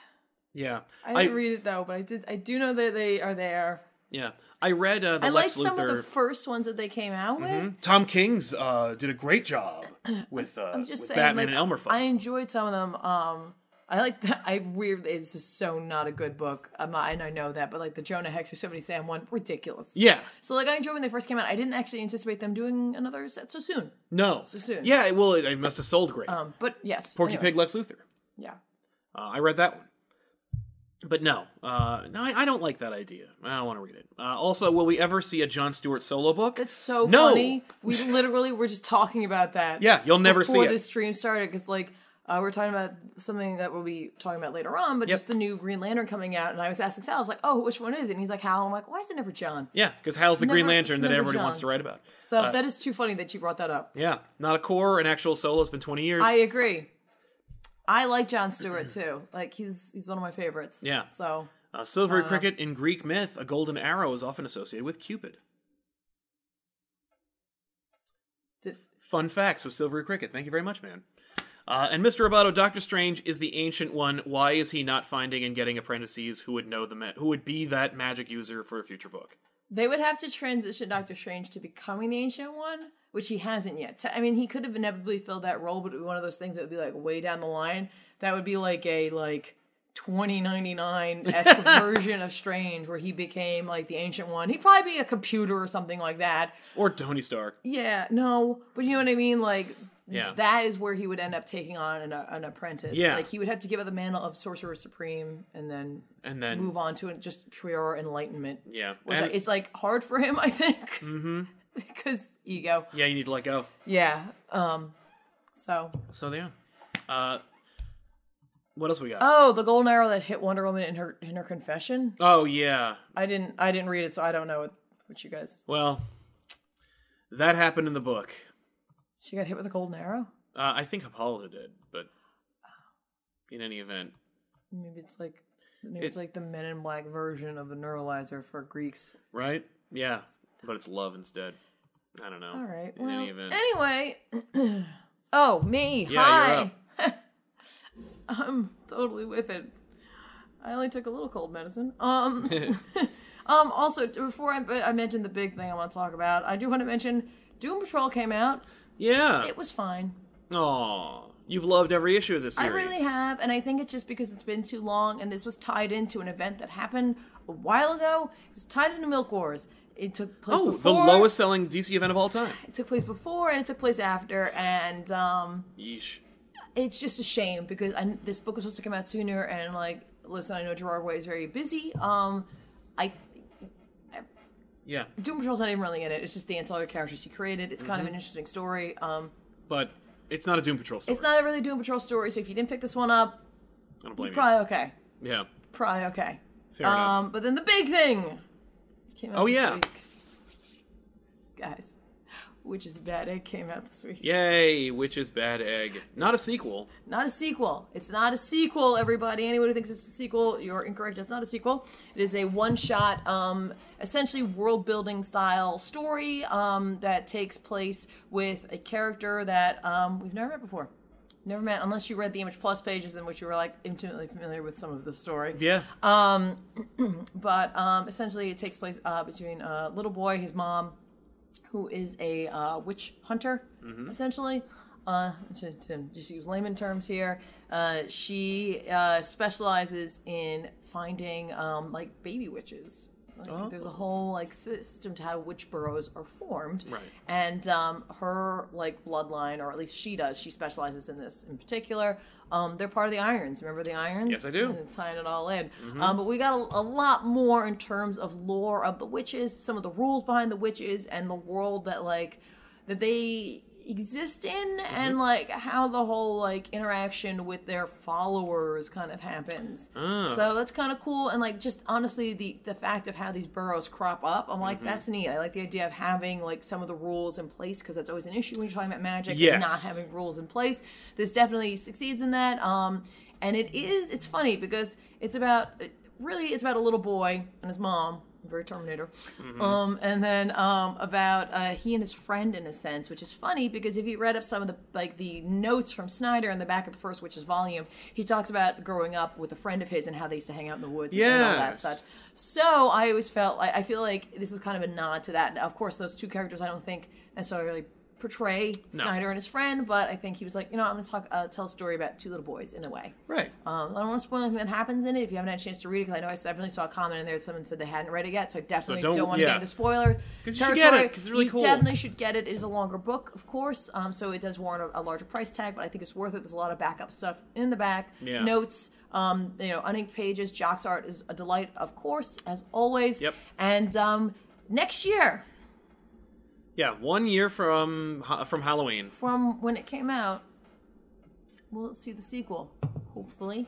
Speaker 1: yeah,
Speaker 2: I didn't read it though, but I did. I do know that they are there.
Speaker 1: yeah. I read uh, the
Speaker 2: I liked
Speaker 1: Lex
Speaker 2: some of the first ones that they came out with.
Speaker 1: Tom King's uh, did a great job with, uh,
Speaker 2: I'm just
Speaker 1: with
Speaker 2: saying,
Speaker 1: Batman
Speaker 2: like,
Speaker 1: and Elmer Fudd.
Speaker 2: I enjoyed some of them. Um, I like that. I weird. It's just so not a good book. I'm not, and I know that, but like the Jonah Hex or Yosemite Sam one, ridiculous.
Speaker 1: yeah,
Speaker 2: So like I enjoyed when they first came out. I didn't actually anticipate them doing another set so soon.
Speaker 1: no, So
Speaker 2: soon.
Speaker 1: yeah. Well, it, it must have sold great.
Speaker 2: Um, but yes,
Speaker 1: Porky
Speaker 2: anyway.
Speaker 1: Pig Lex Luthor.
Speaker 2: Yeah.
Speaker 1: Uh, I read that one. But no, uh, no, I, I don't like that idea. I don't want to read it. Uh, also, will we ever see a John Stewart solo book?
Speaker 2: It's so
Speaker 1: No.
Speaker 2: funny. We literally were just talking about that.
Speaker 1: Yeah, you'll never see it.
Speaker 2: this stream started because like uh, we're talking about something that we'll be talking about later on, but
Speaker 1: Yep.
Speaker 2: just the new Green Lantern coming out, and I was asking Sal, I was like, "Oh, which one is it?" And he's like, "Hal." I'm like, "Why is it never John?"
Speaker 1: yeah, because Hal's the Green
Speaker 2: never-
Speaker 1: Lantern
Speaker 2: it's
Speaker 1: that
Speaker 2: never
Speaker 1: everybody wants to write about.
Speaker 2: So
Speaker 1: Uh,
Speaker 2: that is too funny that you brought that up.
Speaker 1: Yeah, not a core, an actual solo. It's been 20 years.
Speaker 2: I agree. I like John Stewart too. Like he's he's one of my favorites.
Speaker 1: Yeah.
Speaker 2: So
Speaker 1: Uh, silvery cricket in Greek myth, a golden arrow is often associated with Cupid.
Speaker 2: did,
Speaker 1: Fun facts with silvery cricket. Thank you very much, man. Uh, and Mr. Roboto, Doctor Strange is the ancient one. Why is he not finding and getting apprentices who would know the ma- who would be that magic user for a future book?
Speaker 2: they would have to transition Doctor Strange to becoming the Ancient One, which he hasn't yet. I mean, he could have inevitably filled that role, but it would be one of those things that would be like way down the line. That would be like a like. 2099 esque version of Strange, where he became like the ancient one. He'd probably be a computer or something like that.
Speaker 1: Or Tony Stark?
Speaker 2: Yeah, no, but you know what I mean. Like,
Speaker 1: Yeah.
Speaker 2: that is where he would end up taking on an, an apprentice.
Speaker 1: Yeah.
Speaker 2: like he would have to give up the mantle of Sorcerer Supreme and then
Speaker 1: And then
Speaker 2: move on to just pure enlightenment.
Speaker 1: yeah,
Speaker 2: Which I, it's like hard for him, I think, mm-hmm. because ego.
Speaker 1: yeah, you need to let go.
Speaker 2: Yeah. Um. So,
Speaker 1: So yeah. Uh, what else we got?
Speaker 2: oh, the golden arrow that hit Wonder Woman in her in her confession.
Speaker 1: oh yeah.
Speaker 2: I didn't. I didn't read it, so I don't know what, what you guys.
Speaker 1: Well, that happened in the book.
Speaker 2: She got hit with a golden arrow.
Speaker 1: Uh, I think Hippolyta did, but in any event,
Speaker 2: Maybe it's like. Maybe it's
Speaker 1: It-
Speaker 2: like the Men in Black version of the neuralizer for Greeks.
Speaker 1: right? Yeah, but it's love instead. I don't know.
Speaker 2: All right.
Speaker 1: In
Speaker 2: well,
Speaker 1: any event,
Speaker 2: Anyway. oh, me.
Speaker 1: Yeah,
Speaker 2: Hi. I'm totally with it. I only took a little cold medicine. Um. um. Also, before I, I mentioned the big thing I want to talk about, I do want to mention Doom Patrol came out.
Speaker 1: Yeah.
Speaker 2: It was fine.
Speaker 1: Aw, you've loved every issue of this
Speaker 2: I really have, and I think it's just because it's been too long, and this was tied into an event that happened a while ago. It was tied into Milk Wars. It took place
Speaker 1: Oh,
Speaker 2: before.
Speaker 1: the lowest selling DC event of all time.
Speaker 2: It took place before, and it took place after, and um.
Speaker 1: Yeesh.
Speaker 2: it's just a shame because I, this book was supposed to come out sooner and like listen i know gerard way is very busy um i
Speaker 1: Yeah,
Speaker 2: doom patrol's not even really in it it's just the ancillary characters he created it's kind of an interesting story um
Speaker 1: but it's not a Doom Patrol story.
Speaker 2: it's not a really doom patrol story so if you didn't pick this one up
Speaker 1: I don't blame
Speaker 2: probably okay
Speaker 1: you. Yeah,
Speaker 2: probably okay
Speaker 1: fair enough.
Speaker 2: um but then the big thing Came out
Speaker 1: Oh,
Speaker 2: this
Speaker 1: yeah.
Speaker 2: week. Guys, which is bad egg came out this week.
Speaker 1: Yay, which is Bad Egg. Not a sequel.
Speaker 2: Not a sequel. It's not a sequel, everybody. Anyone who thinks it's a sequel, you're incorrect. It's not a sequel. It is a one shot, um, essentially world building style story um, that takes place with a character that um, we've never met before. Never met, unless you read the Image Plus pages in which you were like intimately familiar with some of the story.
Speaker 1: Yeah.
Speaker 2: Um, But um, essentially, it takes place uh, between a little boy, his mom, who is a uh, witch hunter, essentially. Uh, to, to just use layman terms here, uh, she uh, specializes in finding um, like baby witches. Like, There's a whole like system to how witch burrows are formed,
Speaker 1: Right.
Speaker 2: and um, her like bloodline, or at least she does, she specializes in this in particular. Um, they're part of the Irons. Remember the Irons?
Speaker 1: Yes, I do.
Speaker 2: And tying it all in. Um, but we got a, a lot more in terms of lore of the witches, some of the rules behind the witches, and the world that like that they exist in, and like how the whole like interaction with their followers kind of happens.
Speaker 1: Ah.
Speaker 2: So that's kind of cool, and like just honestly, the the fact of how these burrows crop up, I'm like, that's neat. I like the idea of having like some of the rules in place because that's always an issue when you're talking about magic.
Speaker 1: Yes.
Speaker 2: Is not having rules in place. This definitely succeeds in that. Um, and it is it's funny because it's about really it's about a little boy and his mom. Very Terminator, um, and then um, about uh, he and his friend in a sense, which is funny because if you read up some of the like the notes from Snyder in the back of the first Wytches volume, he talks about growing up with a friend of his and how they used to hang out in the woods and all that
Speaker 1: Yes.
Speaker 2: such. So I always felt like I feel like this is kind of a nod to that. Now, of course, those two characters I don't think necessarily portray
Speaker 1: No.
Speaker 2: Snyder and his friend, but I think he was like, you know, I'm going to talk, uh, tell a story about two little boys in a way.
Speaker 1: Right.
Speaker 2: Um, I don't want to spoil anything that happens in it. If you haven't had a chance to read it, because I know I definitely saw a comment in there that someone said they hadn't read it yet, so I definitely
Speaker 1: don't-
Speaker 2: don't, want to
Speaker 1: yeah.
Speaker 2: get into spoiler
Speaker 1: 'Cause you should get it,
Speaker 2: territory.
Speaker 1: 'cause it's really
Speaker 2: you
Speaker 1: cool.
Speaker 2: definitely should get it. It is a longer book, of course, um, so it does warrant a, a larger price tag, but I think it's worth it. There's a lot of backup stuff in the back,
Speaker 1: Yeah.
Speaker 2: notes, um, you know, uninked pages. Jock's art is a delight, of course, as always.
Speaker 1: Yep.
Speaker 2: And um, next year,
Speaker 1: Yeah, one year from from Halloween.
Speaker 2: from when it came out, we'll see the sequel, hopefully.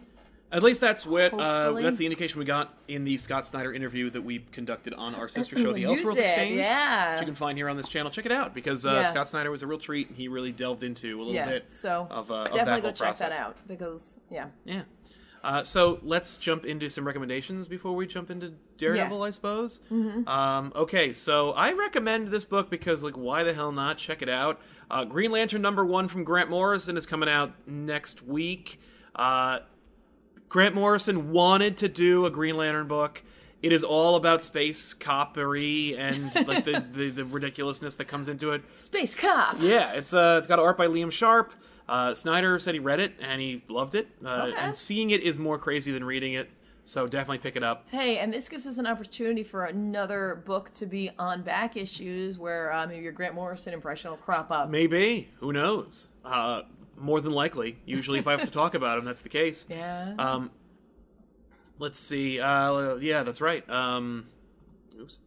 Speaker 1: At least that's what uh, that's the indication we got in the Scott Snyder interview that we conducted on our sister show, The Elseworlds
Speaker 2: did,
Speaker 1: Exchange.
Speaker 2: yeah.
Speaker 1: Which you can find here on this channel. Check it out because uh,
Speaker 2: Yeah.
Speaker 1: Scott Snyder was a real treat. and He really delved into a little
Speaker 2: yeah,
Speaker 1: bit
Speaker 2: so
Speaker 1: of, uh, of
Speaker 2: definitely
Speaker 1: that
Speaker 2: go check that out because yeah,
Speaker 1: Yeah. Uh, so let's jump into some recommendations before we jump into Daredevil, I suppose. Mm-hmm. Um, okay, so I recommend this book because, like, why the hell not? Check it out. Uh, Green Lantern number one from Grant Morrison is coming out next week. Uh, Grant Morrison wanted to do a Green Lantern book. It is all about space coppery and like the, the, the ridiculousness that comes into it.
Speaker 2: Space Cop.
Speaker 1: Yeah, it's uh, it's got art by Liam Sharp. Uh, Snyder said he read it and he loved it, uh,
Speaker 2: Okay.
Speaker 1: and seeing it is more crazy than reading it. So definitely pick it up.
Speaker 2: Hey, and this gives us an opportunity for another book to be on back issues where uh, maybe your Grant Morrison impression will crop up.
Speaker 1: Maybe who knows? Uh, more than likely. Usually, if I have to talk about him, that's the case.
Speaker 2: Yeah.
Speaker 1: Um, let's see. Uh, yeah, that's right. Um, oops.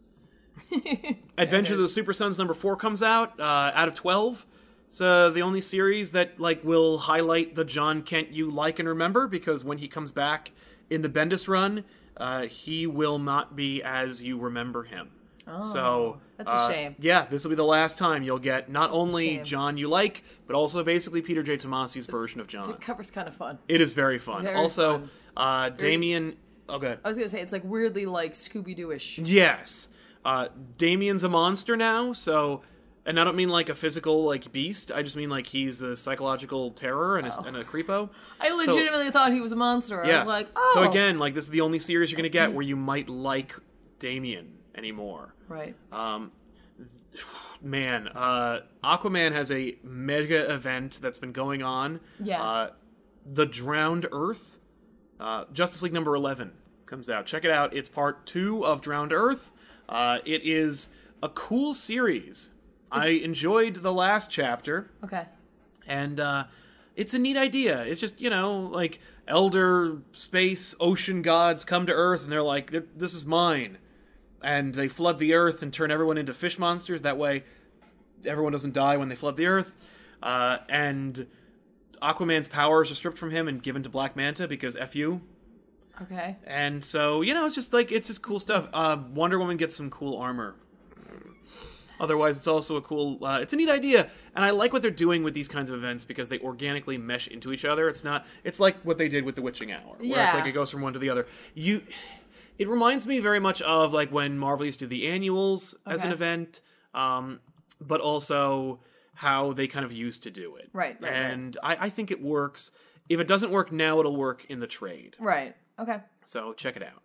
Speaker 1: Adventure of the Super Sons number four comes out uh, out of twelve. It's uh, the only series that like will highlight the Jon Kent you like and remember because when he comes back in the Bendis run, uh, he will not be as you remember him. so
Speaker 2: Oh, that's a
Speaker 1: uh,
Speaker 2: shame.
Speaker 1: Yeah, this will be the last time you'll get not only. Jon you like, but also basically Peter J. Tomasi's version of
Speaker 2: Jon.
Speaker 1: the
Speaker 2: cover's kind of fun.
Speaker 1: It is very fun.
Speaker 2: Very
Speaker 1: also,
Speaker 2: fun.
Speaker 1: uh, Damian. Oh, good.
Speaker 2: I was gonna say it's like weirdly like Scooby Doo-ish.
Speaker 1: Yes. Uh, Damian's a monster now, so. And I don't mean like a physical like beast. I just mean like he's a psychological terror and, a, and a creepo.
Speaker 2: I legitimately thought he was a monster. I was like, oh.
Speaker 1: So again, like this is the only series you're gonna get where you might like Damian anymore.
Speaker 2: right.
Speaker 1: Um, man, uh, Aquaman has a mega event that's been going on.
Speaker 2: Yeah.
Speaker 1: Uh, the Drowned Earth, uh, Justice League number 11 comes out. Check it out. It's part two of Drowned Earth. Uh, it is a cool series. I enjoyed the last chapter
Speaker 2: Okay.
Speaker 1: and uh, it's a neat idea. It's just you know like elder space ocean gods come to Earth and they're like, "This is mine," and they flood the Earth and turn everyone into fish monsters. That way, everyone doesn't die when they flood the Earth. Uh, and Aquaman's powers are stripped from him and given to Black Manta because f you.
Speaker 2: Okay.
Speaker 1: And so, you know, it's just like it's just cool stuff. Uh, Wonder Woman gets some cool armor. Otherwise, it's also a cool. Uh, it's a neat idea, and I like what they're doing with these kinds of events because they organically mesh into each other. It's not. It's like what they did with the Witching Hour, where it's like it goes from one to the other. You. It reminds me very much of like when Marvel used to do the annuals as an event, um, but also how they kind of used to do it.
Speaker 2: Right, right, right.
Speaker 1: and I, I think it works. If it doesn't work now, it'll work in the trade.
Speaker 2: Right. Okay.
Speaker 1: So check it out.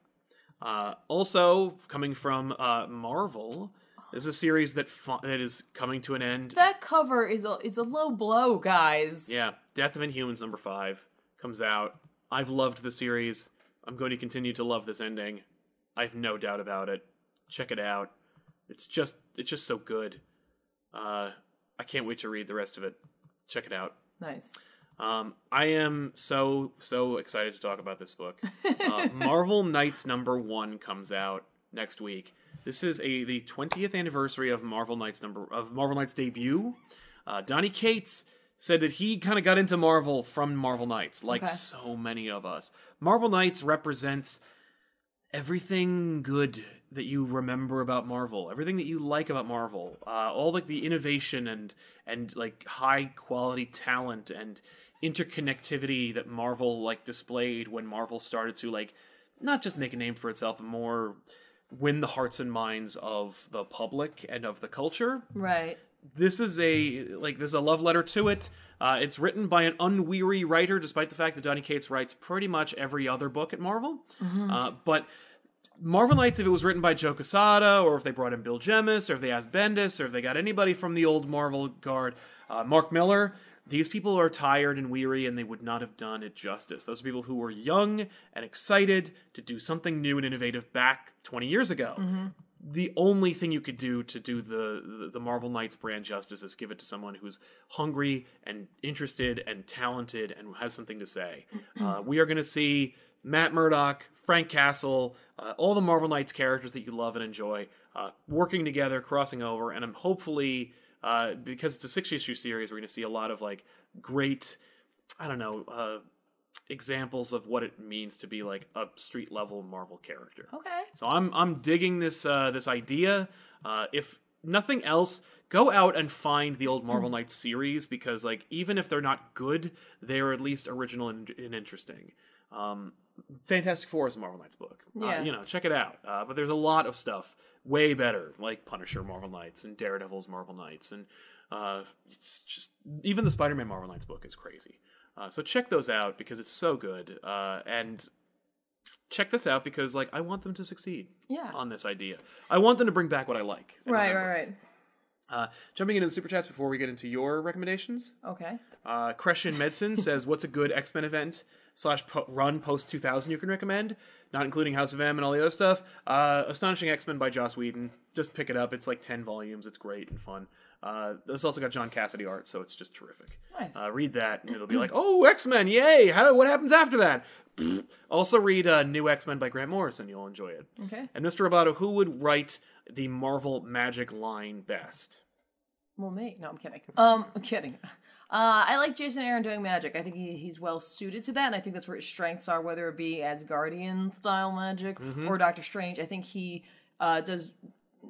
Speaker 1: Uh, also, coming from uh, Marvel, is a series that fu- that is coming to an end.
Speaker 2: That cover is a it's a low blow, guys.
Speaker 1: Yeah, Death of Inhumans number five comes out. I've loved the series. I'm going to continue to love this ending. I have no doubt about it. Check it out. It's just it's just so good. Uh, I can't wait to read the rest of it. Check it out.
Speaker 2: Nice.
Speaker 1: Um, I am so so excited to talk about this book. Uh, Marvel Knights number one comes out next week. This is a the 20th anniversary of Marvel Knights number of Marvel Knights debut. Uh, Donny Cates said that he kind of got into Marvel from Marvel Knights, like
Speaker 2: Okay.
Speaker 1: so many of us. Marvel Knights represents everything good that you remember about Marvel, everything that you like about Marvel, uh, all like the innovation and and like high quality talent and interconnectivity that Marvel like displayed when Marvel started to like not just make a name for itself, but more win the hearts and minds of the public and of the culture
Speaker 2: Right.
Speaker 1: this is a like there's a love letter to it. Uh, it's written by an unweary writer, despite the fact that Donny Cates writes pretty much every other book at Marvel. Uh, but Marvel Knights, if it was written by Joe Quesada, or if they brought in Bill Jemas, or if they asked Bendis, or if they got anybody from the old Marvel guard, uh, Mark Millar, these people are tired and weary, and they would not have done it justice. Those are people who were young and excited to do something new and innovative back 20 years ago the only thing you could do to do the, the the Marvel Knights brand justice is give it to someone who's hungry and interested and talented and has something to say. Uh, we are going to see Matt Murdock, Frank Castle, uh, all the Marvel Knights characters that you love and enjoy uh, working together, crossing over, and I'm hopefully uh, because it's a six issue series, we're going to see a lot of like great, I don't know. Uh, examples of what it means to be like a street level Marvel character.
Speaker 2: Okay.
Speaker 1: So I'm I'm digging this uh, this idea. Uh, if nothing else, go out and find the old Marvel Knights series because like even if they're not good, they are at least original and, and interesting. Um, Fantastic Four is a Marvel Knights book. Uh,
Speaker 2: Yeah.
Speaker 1: you know, check it out. Uh, but there's a lot of stuff way better, like Punisher Marvel Knights and Daredevil's Marvel Knights, and uh, it's just even the Spider-Man Marvel Knights book is crazy. Uh, so check those out because it's so good. Uh, and check this out because like I want them to succeed
Speaker 2: Yeah.
Speaker 1: on this idea. I want them to bring back what I like.
Speaker 2: Right,
Speaker 1: remember.
Speaker 2: right, right.
Speaker 1: Uh, jumping into the super chats before we get into your recommendations.
Speaker 2: Okay.
Speaker 1: Uh, Crescent Medicine says, "What's a good X Men event slash po- run post 2000 you can recommend? Not including House of M and all the other stuff. Uh, Astonishing X Men by Joss Whedon. Just pick it up. It's like 10 volumes. It's great and fun. Uh, it's also got John Cassaday art, so it's just terrific.
Speaker 2: Nice.
Speaker 1: Uh, read that, and it'll be like, oh, X Men, yay! How what happens after that? also read uh, New X Men by Grant Morrison. You'll enjoy it.
Speaker 2: Okay.
Speaker 1: And Mr. Roboto, who would write the Marvel Magic line best?
Speaker 2: Well, me. No, I'm kidding. Um, I'm kidding. Uh, I like Jason Aaron doing magic. I think he, he's well suited to that, and I think that's where his strengths are, whether it be as Guardian style magic or Doctor Strange. I think he uh, does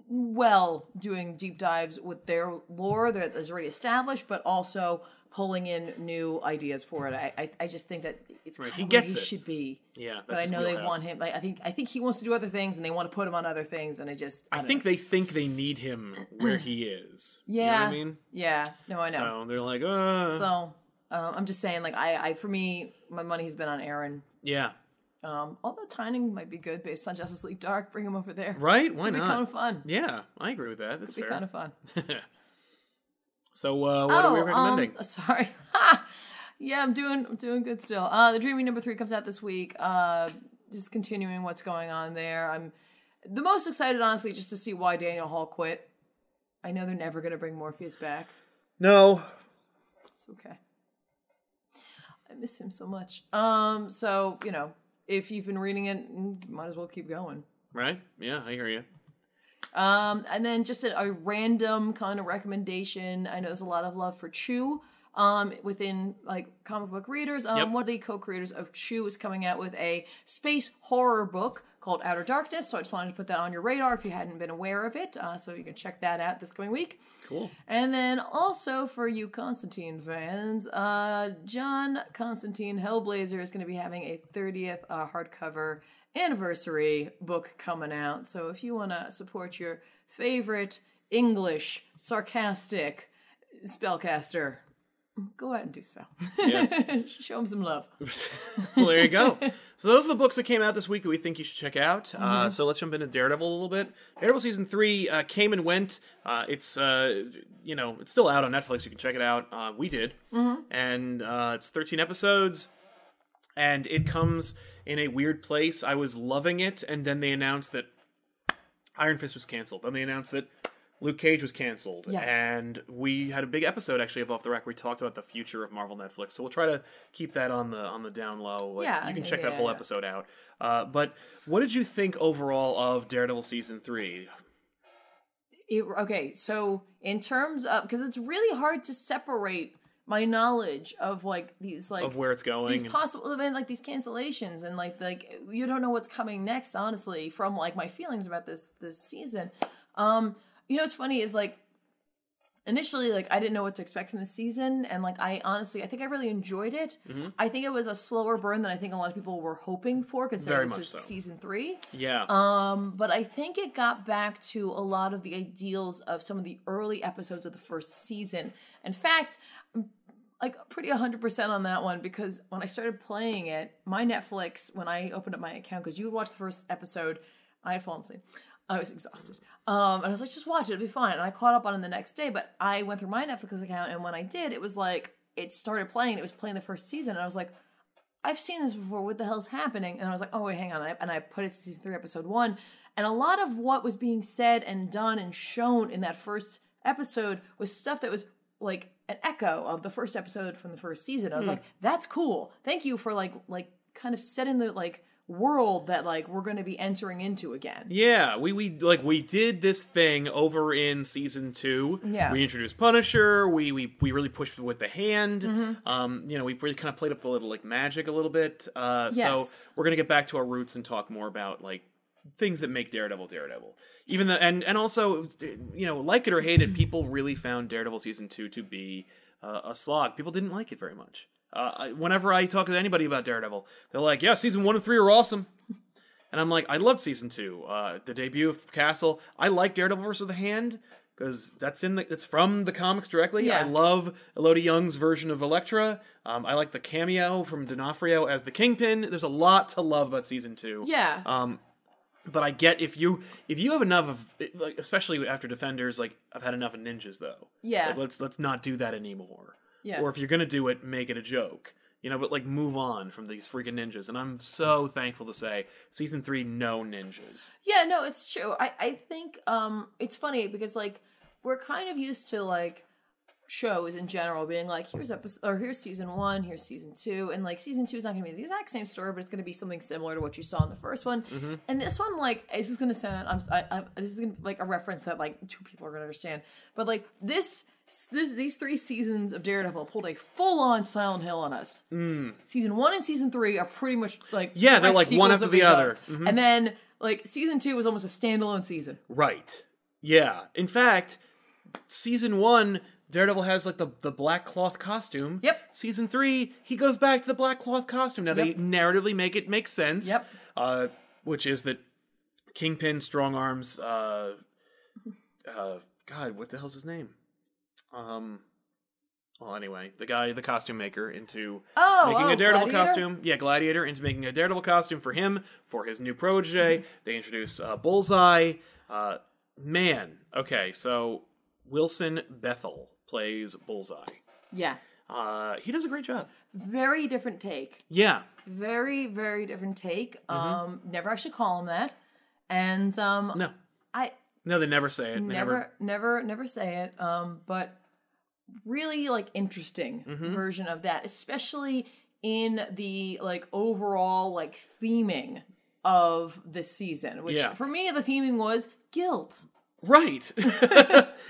Speaker 2: well doing deep dives with their lore that is already established, but also pulling in new ideas for it. I I, I just think that it's kind
Speaker 1: he
Speaker 2: of where
Speaker 1: gets
Speaker 2: he
Speaker 1: it.
Speaker 2: should be.
Speaker 1: Yeah,
Speaker 2: But I know they want him. Like, I think I think he wants to do other things, and they want to put him on other things, and I just I,
Speaker 1: I think
Speaker 2: know.
Speaker 1: they think they need him where he is. You know
Speaker 2: yeah,
Speaker 1: what I mean?
Speaker 2: yeah. No, I know.
Speaker 1: So they're like, uh,
Speaker 2: So uh, I'm just saying, like, I, I, for me, my money has been on Aaron.
Speaker 1: yeah,
Speaker 2: Um, although Tynion might be good based on Justice League Dark, bring him over there.
Speaker 1: right? Why
Speaker 2: It'd be
Speaker 1: not?
Speaker 2: kind of fun.
Speaker 1: Yeah, I agree with that. That's
Speaker 2: It'd be kind of fun.
Speaker 1: so, uh, what are we recommending?
Speaker 2: Um, sorry. Yeah, I'm doing, I'm doing good still. Uh, the Dreaming number three comes out this week. Uh, just continuing what's going on there. I'm the most excited, honestly, just to see why Daniel Hall quit. I know they're never going to bring Morpheus back.
Speaker 1: no,
Speaker 2: It's okay. I miss him so much. Um, so you know, if you've been reading it, mm, might as well keep going.
Speaker 1: right? Yeah, I hear you.
Speaker 2: Um, and then just a, a random kind of recommendation. I know there's a lot of love for Chew. um, within like comic book readers. Um,
Speaker 1: Yep.
Speaker 2: One of the co-creators of Chew is coming out with a space horror book called Outer Darkness. So I just wanted to put that on your radar if you hadn't been aware of it. Uh, so you can check that out this coming week.
Speaker 1: Cool.
Speaker 2: And then also for you Constantine fans, uh, John Constantine Hellblazer is going to be having a 30th uh, hardcover anniversary book coming out. So if you want to support your favorite English sarcastic spellcaster, go out and do so.
Speaker 1: Yeah.
Speaker 2: Show him some love.
Speaker 1: well, there you go. So those are the books that came out this week that we think you should check out. Uh,
Speaker 2: Mm-hmm.
Speaker 1: so let's jump into Daredevil a little bit. Daredevil season three uh, came and went. Uh, it's uh, you know it's still out on Netflix. You can check it out. Uh, we did,
Speaker 2: Mm-hmm.
Speaker 1: and uh, it's 13 episodes, and it comes in a weird place. I was loving it, and then they announced that Iron Fist was canceled. Then they announced that Luke Cage was canceled,
Speaker 2: Yeah.
Speaker 1: and we had a big episode actually of Off the Rack. where We talked about the future of Marvel Netflix, so we'll try to keep that on the on the down low. Like,
Speaker 2: Yeah,
Speaker 1: you can
Speaker 2: yeah,
Speaker 1: check that whole
Speaker 2: yeah.
Speaker 1: episode out. Uh, but what did you think overall of Daredevil season three?
Speaker 2: It, okay, so in terms of because it's really hard to separate my knowledge of like these like
Speaker 1: Of where it's going?
Speaker 2: these possible event like these cancellations and like like you don't know what's coming next honestly from like my feelings about this this season um you know what's funny is like initially like i didn't know what to expect from the season and like i honestly i think i really enjoyed it
Speaker 1: Mm-hmm.
Speaker 2: i think it was a slower burn than i think a lot of people were hoping for considering this was
Speaker 1: so.
Speaker 2: season three
Speaker 1: yeah,
Speaker 2: um, but I think it got back to a lot of the ideals of some of the early episodes of the first season. In fact, like pretty 100% on that one because when I started playing it, my Netflix, when I opened up my account, because you would watch the first episode, I had fallen asleep. I was exhausted. Um, and I was like, just watch it, it'll be fine. And I caught up on it the next day, but I went through my Netflix account, and when I did, it was like, it started playing, it was playing the first season, and I was like, I've seen this before. What the hell's happening? And I was like, oh wait, hang on. And I put it to season three, episode one. And a lot of what was being said and done and shown in that first episode was stuff that was like an echo of the first episode from the first season. I was like, that's cool. Thank you for like like kind of setting the like world that like we're going to be entering into again.
Speaker 1: Yeah, we we like we did this thing over in season two.
Speaker 2: Yeah.
Speaker 1: we introduced Punisher. We we we really pushed with the hand.
Speaker 2: Mm-hmm.
Speaker 1: Um, you know, we really kind of played up the little like magic a little bit. Uh,
Speaker 2: Yes.
Speaker 1: so we're gonna get back to our roots and talk more about like things that make Daredevil Daredevil. Even though and and also you know like it or hate it, people really found Daredevil season two to be uh, a slog. People didn't like it very much. Uh, I, whenever I talk to anybody about Daredevil, they're like, "Yeah, season one and three are awesome." And I'm like, I loved season two, uh, the debut of Castle. I like Daredevil versus the Hand because that's in the it's from the comics directly.
Speaker 2: Yeah.
Speaker 1: I love Elodie Yung's version of Elektra. Um, I like the cameo from D'Onofrio as the Kingpin. There's a lot to love about season two.
Speaker 2: Yeah.
Speaker 1: Um, but I get if you if you have enough of like especially after Defenders, like I've had enough of ninjas though.
Speaker 2: Yeah.
Speaker 1: Like, let's let's not do that anymore.
Speaker 2: Yeah.
Speaker 1: Or if you're gonna do it, make it a joke. You know, but like move on from these freaking ninjas. And I'm so thankful to say, season three, no ninjas.
Speaker 2: Yeah, no, it's true. I, I think um it's funny because like we're kind of used to like shows in general being like here's episode or here's season one, here's season two, and like season two is not gonna be the exact same story, but it's gonna be something similar to what you saw in the first one. And this one, like, this is gonna sound I'm I, I, this is gonna like a reference that like two people are gonna understand, but like this. This, these three seasons of Daredevil pulled a full-on Silent Hill on us. Season one and season three are pretty much like
Speaker 1: Yeah, they're like one after the other. Mhm.
Speaker 2: and then like season two was almost a standalone season.
Speaker 1: Right. Yeah. In fact, season one, Daredevil has like the, the black cloth costume.
Speaker 2: Yep.
Speaker 1: Season three, he goes back to the black cloth costume. Now they narratively make it make sense.
Speaker 2: Yep.
Speaker 1: Uh, which is that Kingpin, Strong Arms, uh, uh, God, what the hell's his name? Um. Well, anyway, the guy, the costume maker, into
Speaker 2: Oh,
Speaker 1: making
Speaker 2: oh,
Speaker 1: a Daredevil
Speaker 2: Gladiator?
Speaker 1: costume. Yeah, Gladiator into making a Daredevil costume for him for his new protege.
Speaker 2: Mm-hmm.
Speaker 1: They introduce uh, Bullseye. Uh, man, okay, so Wilson Bethel plays Bullseye.
Speaker 2: Yeah.
Speaker 1: Uh, he does a great job.
Speaker 2: Very different take.
Speaker 1: Yeah,
Speaker 2: Very, very different take.
Speaker 1: Mm-hmm.
Speaker 2: Um, never actually call him that. And um
Speaker 1: no,
Speaker 2: I
Speaker 1: no, they never say it. They
Speaker 2: never, never, never say it. Um, but really like interesting
Speaker 1: Mm-hmm.
Speaker 2: version of that, especially in the like overall like theming of this season. Which
Speaker 1: Yeah.
Speaker 2: for me the theming was guilt.
Speaker 1: Right.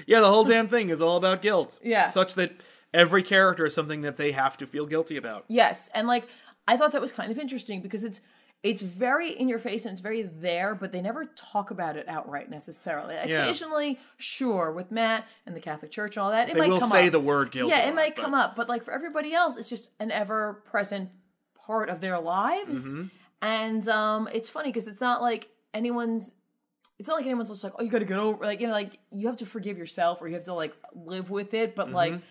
Speaker 1: yeah, the whole damn thing is all about guilt.
Speaker 2: Yeah.
Speaker 1: Such that every character is something that they have to feel guilty about.
Speaker 2: Yes, and like I thought that was kind of interesting because it's it's very in your face and it's very there, but they never talk about it outright necessarily.
Speaker 1: Yeah.
Speaker 2: Occasionally, sure, with Matt and the Catholic Church and all that, it
Speaker 1: They
Speaker 2: might
Speaker 1: will
Speaker 2: come
Speaker 1: say
Speaker 2: up.
Speaker 1: the word guilt.
Speaker 2: yeah, it might
Speaker 1: but-
Speaker 2: come up, but like for everybody else, it's just an ever present part of their lives.
Speaker 1: Mm-hmm.
Speaker 2: And um, it's funny because it's not like anyone's. It's not like anyone's just like, oh, you got to get over. Like you know, like you have to forgive yourself or you have to like live with it. But like,
Speaker 1: Mm-hmm.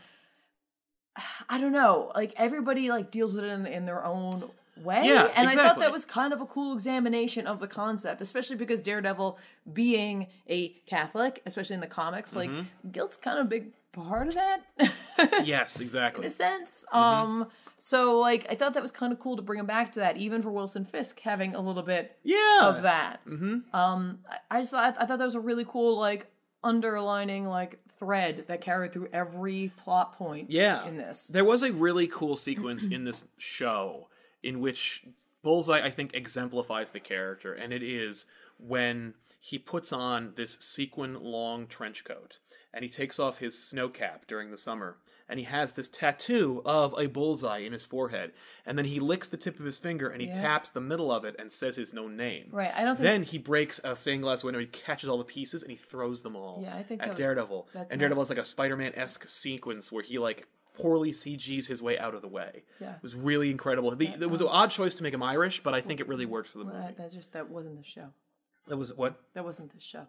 Speaker 2: I don't know. Like everybody like deals with it in, in their own way.
Speaker 1: Yeah,
Speaker 2: and I thought that was kind of a cool examination of the concept, especially because Daredevil being a Catholic, especially in the comics, like
Speaker 1: Mm-hmm.
Speaker 2: guilt's kind of a big part of that.
Speaker 1: Yes, exactly.
Speaker 2: in a sense.
Speaker 1: Mm-hmm.
Speaker 2: Um, so like I thought that was kind of cool to bring him back to that, even for Wilson Fisk having a little bit
Speaker 1: Yeah.
Speaker 2: of that. Mm-hmm. Um, I, I just thought, I thought that was a really cool like underlining like thread that carried through every plot point.
Speaker 1: Yeah.
Speaker 2: in this.
Speaker 1: There was a really cool sequence in this show in which Bullseye, I think, exemplifies the character, and it is when he puts on this sequin long trench coat and he takes off his snow cap during the summer and he has this tattoo of a bullseye in his forehead and then he licks the tip of his finger and he
Speaker 2: Yeah.
Speaker 1: taps the middle of it and says his known name
Speaker 2: Right, I don't think-
Speaker 1: then he breaks a stained glass window he catches all the pieces and he throws them all
Speaker 2: Yeah, I think
Speaker 1: at
Speaker 2: was-
Speaker 1: daredevil
Speaker 2: that's
Speaker 1: and daredevil has like a spider-man-esque sequence where he like poorly cg's his way out of the way
Speaker 2: Yeah.
Speaker 1: it was really incredible the, it was an odd choice to make him irish but i think it really works for the movie
Speaker 2: That, that just that wasn't the show.
Speaker 1: that was what
Speaker 2: That wasn't the show.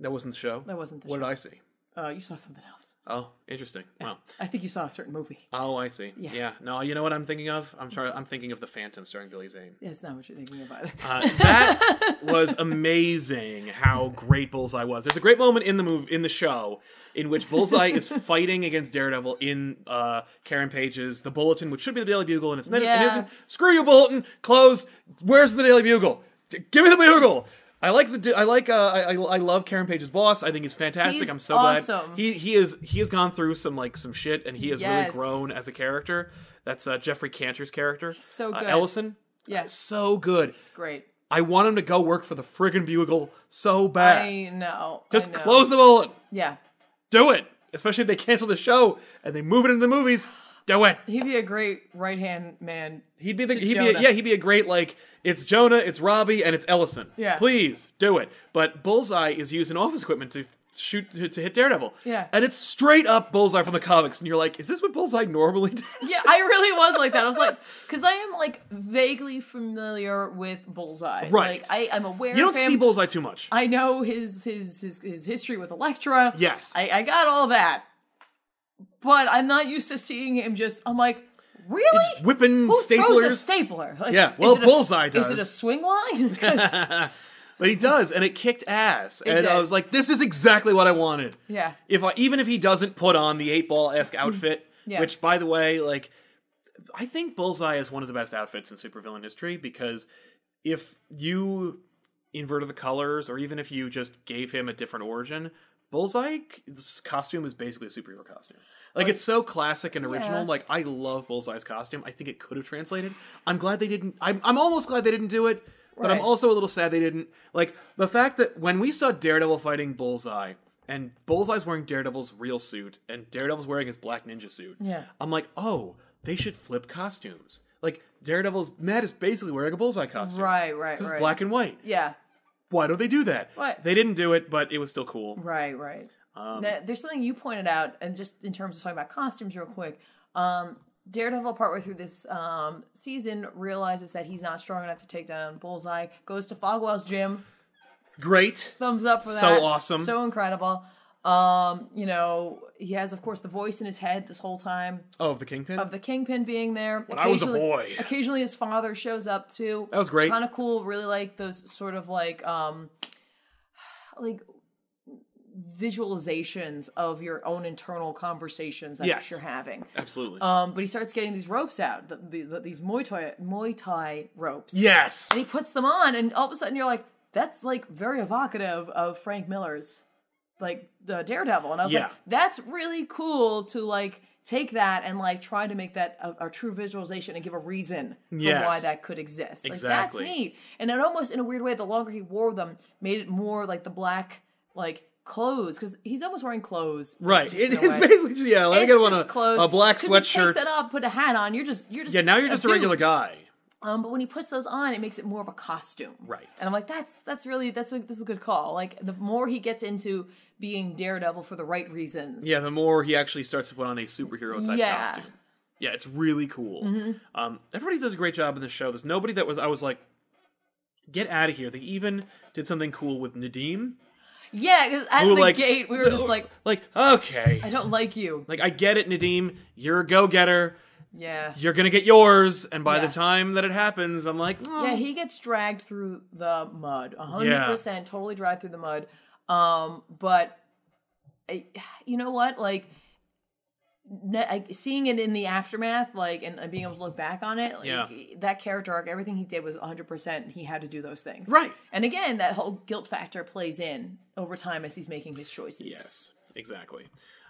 Speaker 1: that wasn't the show
Speaker 2: That wasn't the
Speaker 1: what
Speaker 2: show.
Speaker 1: did i see
Speaker 2: Uh, you saw something else.
Speaker 1: Oh interesting wow
Speaker 2: I think you saw a certain movie.
Speaker 1: oh i see
Speaker 2: Yeah.
Speaker 1: yeah. no you know what i'm thinking of i'm sorry i'm thinking of the phantom starring billy zane
Speaker 2: That's not what you're thinking of either.
Speaker 1: Uh, that was amazing how great Bullseye was. There's a great moment in the move in the show in which Bullseye is fighting against Daredevil in uh, Karen Page's The Bulletin, which should be the Daily Bugle, and it's not,
Speaker 2: Yeah.
Speaker 1: it isn't. Screw you, Bulletin. Close. Where's the Daily Bugle? Give me the Bugle. I like the I like uh, I I I love Karen Page's boss. I think he's fantastic.
Speaker 2: He's
Speaker 1: I'm so
Speaker 2: awesome.
Speaker 1: glad he he is he has gone through some like some shit and he has really grown as a character. That's uh, Geoffrey Cantor's character.
Speaker 2: So
Speaker 1: Uh,
Speaker 2: good.
Speaker 1: Ellison.
Speaker 2: Yes.
Speaker 1: So good.
Speaker 2: It's great.
Speaker 1: I want him to go work for the friggin' Bugle so bad.
Speaker 2: I know. I
Speaker 1: Just
Speaker 2: know.
Speaker 1: close the bullet.
Speaker 2: Yeah.
Speaker 1: Do it. Especially if they cancel the show and they move it into the movies. Do it.
Speaker 2: He'd be a great right hand man.
Speaker 1: He'd be the he'd be a, yeah he'd be a great like it's Jonah, it's Robbie, and it's Ellison.
Speaker 2: Yeah.
Speaker 1: Please do it. But Bullseye is using office equipment to shoot to, to hit Daredevil.
Speaker 2: Yeah.
Speaker 1: And it's straight up Bullseye from the comics, and you're like, is this what Bullseye normally does?
Speaker 2: Yeah, I really was like that. I was like, because I am like vaguely familiar with Bullseye.
Speaker 1: Right.
Speaker 2: Like I, I'm aware.
Speaker 1: You don't see Bullseye too much.
Speaker 2: I know his his his his history with Elektra.
Speaker 1: Yes.
Speaker 2: I, I got all that. But I'm not used to seeing him just. I'm like, really?
Speaker 1: He's whipping
Speaker 2: Who throws a
Speaker 1: staplers.
Speaker 2: stapler? Like,
Speaker 1: Yeah,
Speaker 2: is
Speaker 1: well,
Speaker 2: it a-
Speaker 1: Bullseye
Speaker 2: Is it a Swingline?
Speaker 1: But he does, and it kicked ass.
Speaker 2: It
Speaker 1: and I was like, this is exactly what I wanted.
Speaker 2: yeah.
Speaker 1: if I, even if he doesn't put on the eight ball esque mm-hmm. outfit,
Speaker 2: Yeah.
Speaker 1: which by the way, like I think Bullseye is one of the best outfits in supervillain history because if you inverted the colors or even if you just gave him a different origin, Bullseye's costume is basically a superhero costume. Like it's so classic and original.
Speaker 2: Yeah.
Speaker 1: Like I love Bullseye's costume. I think it could have translated. I'm glad they didn't. I'm, I'm almost glad they didn't do it, but I'm also a little sad they didn't. Like the fact that when we saw Daredevil fighting Bullseye, and Bullseye's wearing Daredevil's real suit, and Daredevil's wearing his black ninja suit.
Speaker 2: Yeah.
Speaker 1: I'm like, oh, they should flip costumes. Like Daredevil's Matt is basically wearing a Bullseye costume,
Speaker 2: Right, right, right.
Speaker 1: it's black and white.
Speaker 2: Yeah.
Speaker 1: Why don't they do that?
Speaker 2: What?
Speaker 1: They didn't do it, but it was still cool.
Speaker 2: Right, right.
Speaker 1: Um,
Speaker 2: now, there's something you pointed out, and just in terms of talking about costumes, real quick. Um, Daredevil, partway through this um, season, realizes that he's not strong enough to take down Bullseye. Goes to Fogwell's gym.
Speaker 1: Great.
Speaker 2: Thumbs up for that.
Speaker 1: So awesome.
Speaker 2: So incredible. Um, you know, he has, of course, the voice in his head this whole time
Speaker 1: Oh, the Kingpin.
Speaker 2: of the Kingpin being there. When
Speaker 1: I was a boy.
Speaker 2: Occasionally, his father shows up too.
Speaker 1: That was great.
Speaker 2: Kind of cool. Really like those sort of like, um, like visualizations of your own internal conversations that
Speaker 1: Yes.
Speaker 2: you're having.
Speaker 1: Absolutely.
Speaker 2: Um, but he starts getting these ropes out, the, the, the, these Muay Thai, Muay Thai ropes.
Speaker 1: yes.
Speaker 2: And he puts them on, and all of a sudden you're like, that's like very evocative of Frank Miller's like the Daredevil. And I was
Speaker 1: Yeah.
Speaker 2: like, that's really cool to like take that and like try to make that a, a true visualization and give a reason for
Speaker 1: Yes.
Speaker 2: why that could exist. Like
Speaker 1: Exactly.
Speaker 2: that's neat. And it almost in a weird way, the longer he wore them, made it more like the black like clothes because he's almost wearing clothes.
Speaker 1: Right.
Speaker 2: just in
Speaker 1: It
Speaker 2: a way.
Speaker 1: basically just, yeah. Let me
Speaker 2: It's
Speaker 1: get on
Speaker 2: just
Speaker 1: a,
Speaker 2: clothes.
Speaker 1: a black
Speaker 2: 'Cause He takes
Speaker 1: sweatshirt.
Speaker 2: that off, put a hat on. You're just you're just
Speaker 1: Yeah, now you're just a
Speaker 2: dude.
Speaker 1: regular guy.
Speaker 2: Um, but when he puts those on, it makes it more of a costume.
Speaker 1: Right.
Speaker 2: And I'm like, that's that's really that's a, this is a good call. Like the more he gets into being Daredevil for the right reasons.
Speaker 1: Yeah, the more he actually starts to put on a superhero type
Speaker 2: Yeah. Mm-hmm.
Speaker 1: costume. Yeah, it's really cool. Um, everybody does a great job in the show. There's nobody that was I was like, get out of here. They even did something cool with Nadeem.
Speaker 2: Yeah, because at
Speaker 1: Who,
Speaker 2: the
Speaker 1: like,
Speaker 2: gate we were just like,
Speaker 1: like okay,
Speaker 2: I don't like you.
Speaker 1: like I get it, Nadeem. You're a go getter.
Speaker 2: Yeah.
Speaker 1: You're gonna get yours. And by
Speaker 2: Yeah.
Speaker 1: the time that it happens, I'm like, oh.
Speaker 2: Yeah, he gets dragged through the mud. a hundred percent, totally dragged through the mud. Um, but I, you know what? Like, ne- I, seeing it in the aftermath, like, and, and being able to look back on it, like,
Speaker 1: Yeah.
Speaker 2: that character arc, everything he did was hundred percent. He had to do those things,
Speaker 1: right.
Speaker 2: And again, that whole guilt factor plays in over time as he's making his choices.
Speaker 1: Yes, exactly.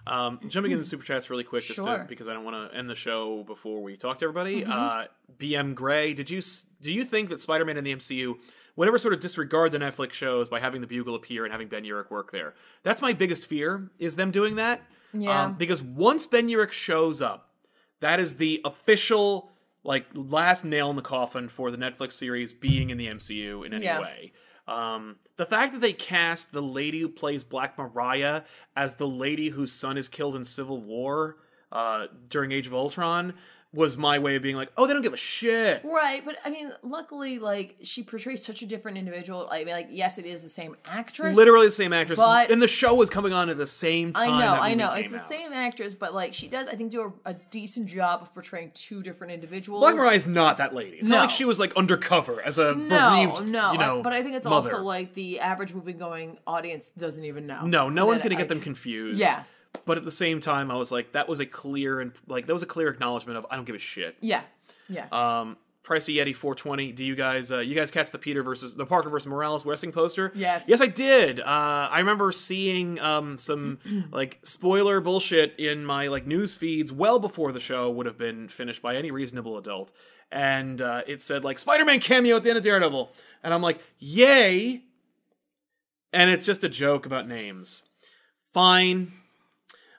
Speaker 1: Um, jumping into the super chats really quick, just
Speaker 2: Sure. Mm-hmm.
Speaker 1: because I don't want to end the show before we talk to everybody. Uh, BM Gray, did you do you think that Spider-Man in the MCU would ever sort of disregard the Netflix shows by having the Bugle appear and having Ben Urich work there? That's my biggest fear is them doing that.
Speaker 2: Yeah.
Speaker 1: Um, because once Ben Urich shows up, that is the official like last nail in the coffin for the Netflix series being in the MCU in any
Speaker 2: Yeah.
Speaker 1: way. Um, the fact that they cast the lady who plays Black Mariah as the lady whose son is killed in Civil War uh, during Age of Ultron was my way of being like, oh, they don't give a shit.
Speaker 2: Right, but I mean, luckily, like she portrays such a different individual. I mean, like, yes, it is the same actress.
Speaker 1: Literally the same actress,
Speaker 2: But-
Speaker 1: and the show was coming on at the same time.
Speaker 2: I
Speaker 1: know,
Speaker 2: I know. It's the
Speaker 1: out.
Speaker 2: same actress, but like she does, I think, do a, a decent job of portraying two different individuals.
Speaker 1: Black is not that lady. It's
Speaker 2: No.
Speaker 1: not like she was like undercover as a
Speaker 2: No,
Speaker 1: bereaved,
Speaker 2: no,
Speaker 1: you know,
Speaker 2: I- but I think it's
Speaker 1: mother.
Speaker 2: also like the average movie going audience doesn't even know.
Speaker 1: No, no one's gonna
Speaker 2: I-
Speaker 1: get them confused.
Speaker 2: Yeah.
Speaker 1: But at the same time, I was like, that was a clear and like that was a clear acknowledgement of I don't give a shit.
Speaker 2: Yeah, yeah.
Speaker 1: Um, Pricey Yeti 420. Do you guys uh, you guys catch the Peter versus the Parker versus Morales wrestling poster?
Speaker 2: Yes.
Speaker 1: Yes, I did. Uh, I remember seeing um, some like spoiler bullshit in my like news feeds well before the show would have been finished by any reasonable adult, and uh, it said like Spider-Man cameo at the end of Daredevil, and I'm like, yay! And it's just a joke about names. Fine.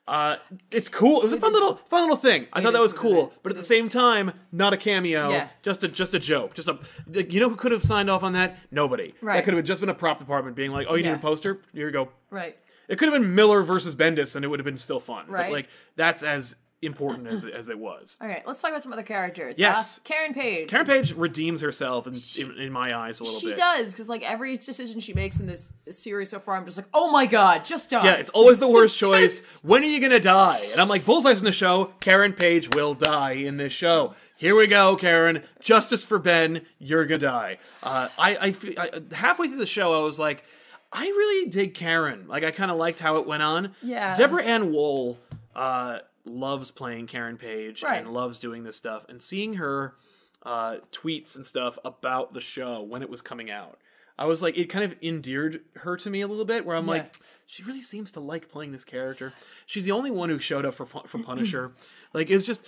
Speaker 1: Uh, it's cool. It was a fun little, fun little thing. I thought that was cool, but at the same time, not a cameo.
Speaker 2: Yeah.
Speaker 1: Just a, just a joke. Just a, you know who could have signed off on that? Nobody.
Speaker 2: Right.
Speaker 1: That could have just been a prop department being like, oh, you need a poster? Here you go.
Speaker 2: right.
Speaker 1: It could have been Miller versus Bendis, and it would have been still fun. But
Speaker 2: Right.
Speaker 1: like, that's as important as as it was.
Speaker 2: All right, let's talk about some other characters.
Speaker 1: Yes.
Speaker 2: Uh, Karen Page.
Speaker 1: Karen Page redeems herself in, in, in my eyes a little
Speaker 2: She
Speaker 1: bit.
Speaker 2: She does because like every decision she makes in this series so far, I'm just like, oh my god, just die.
Speaker 1: Yeah, it's always the worst
Speaker 2: Just-
Speaker 1: choice. When are you gonna die? And I'm like, Bullseye's in the show. Karen Page will die in this show. Here we go, Karen. Justice for Ben. You're gonna die. Uh, I, I, I, halfway through the show, I was like, I really dig Karen. Like, I kind of liked how it went on.
Speaker 2: Yeah.
Speaker 1: Deborah Ann Woll uh, loves playing Karen Page
Speaker 2: Right.
Speaker 1: and loves doing this stuff. And seeing her uh, tweets and stuff about the show when it was coming out, I was like, it kind of endeared her to me a little bit. Where I'm
Speaker 2: Yeah.
Speaker 1: like, she really seems to like playing this character. She's the only one who showed up for for Punisher. like, it's just,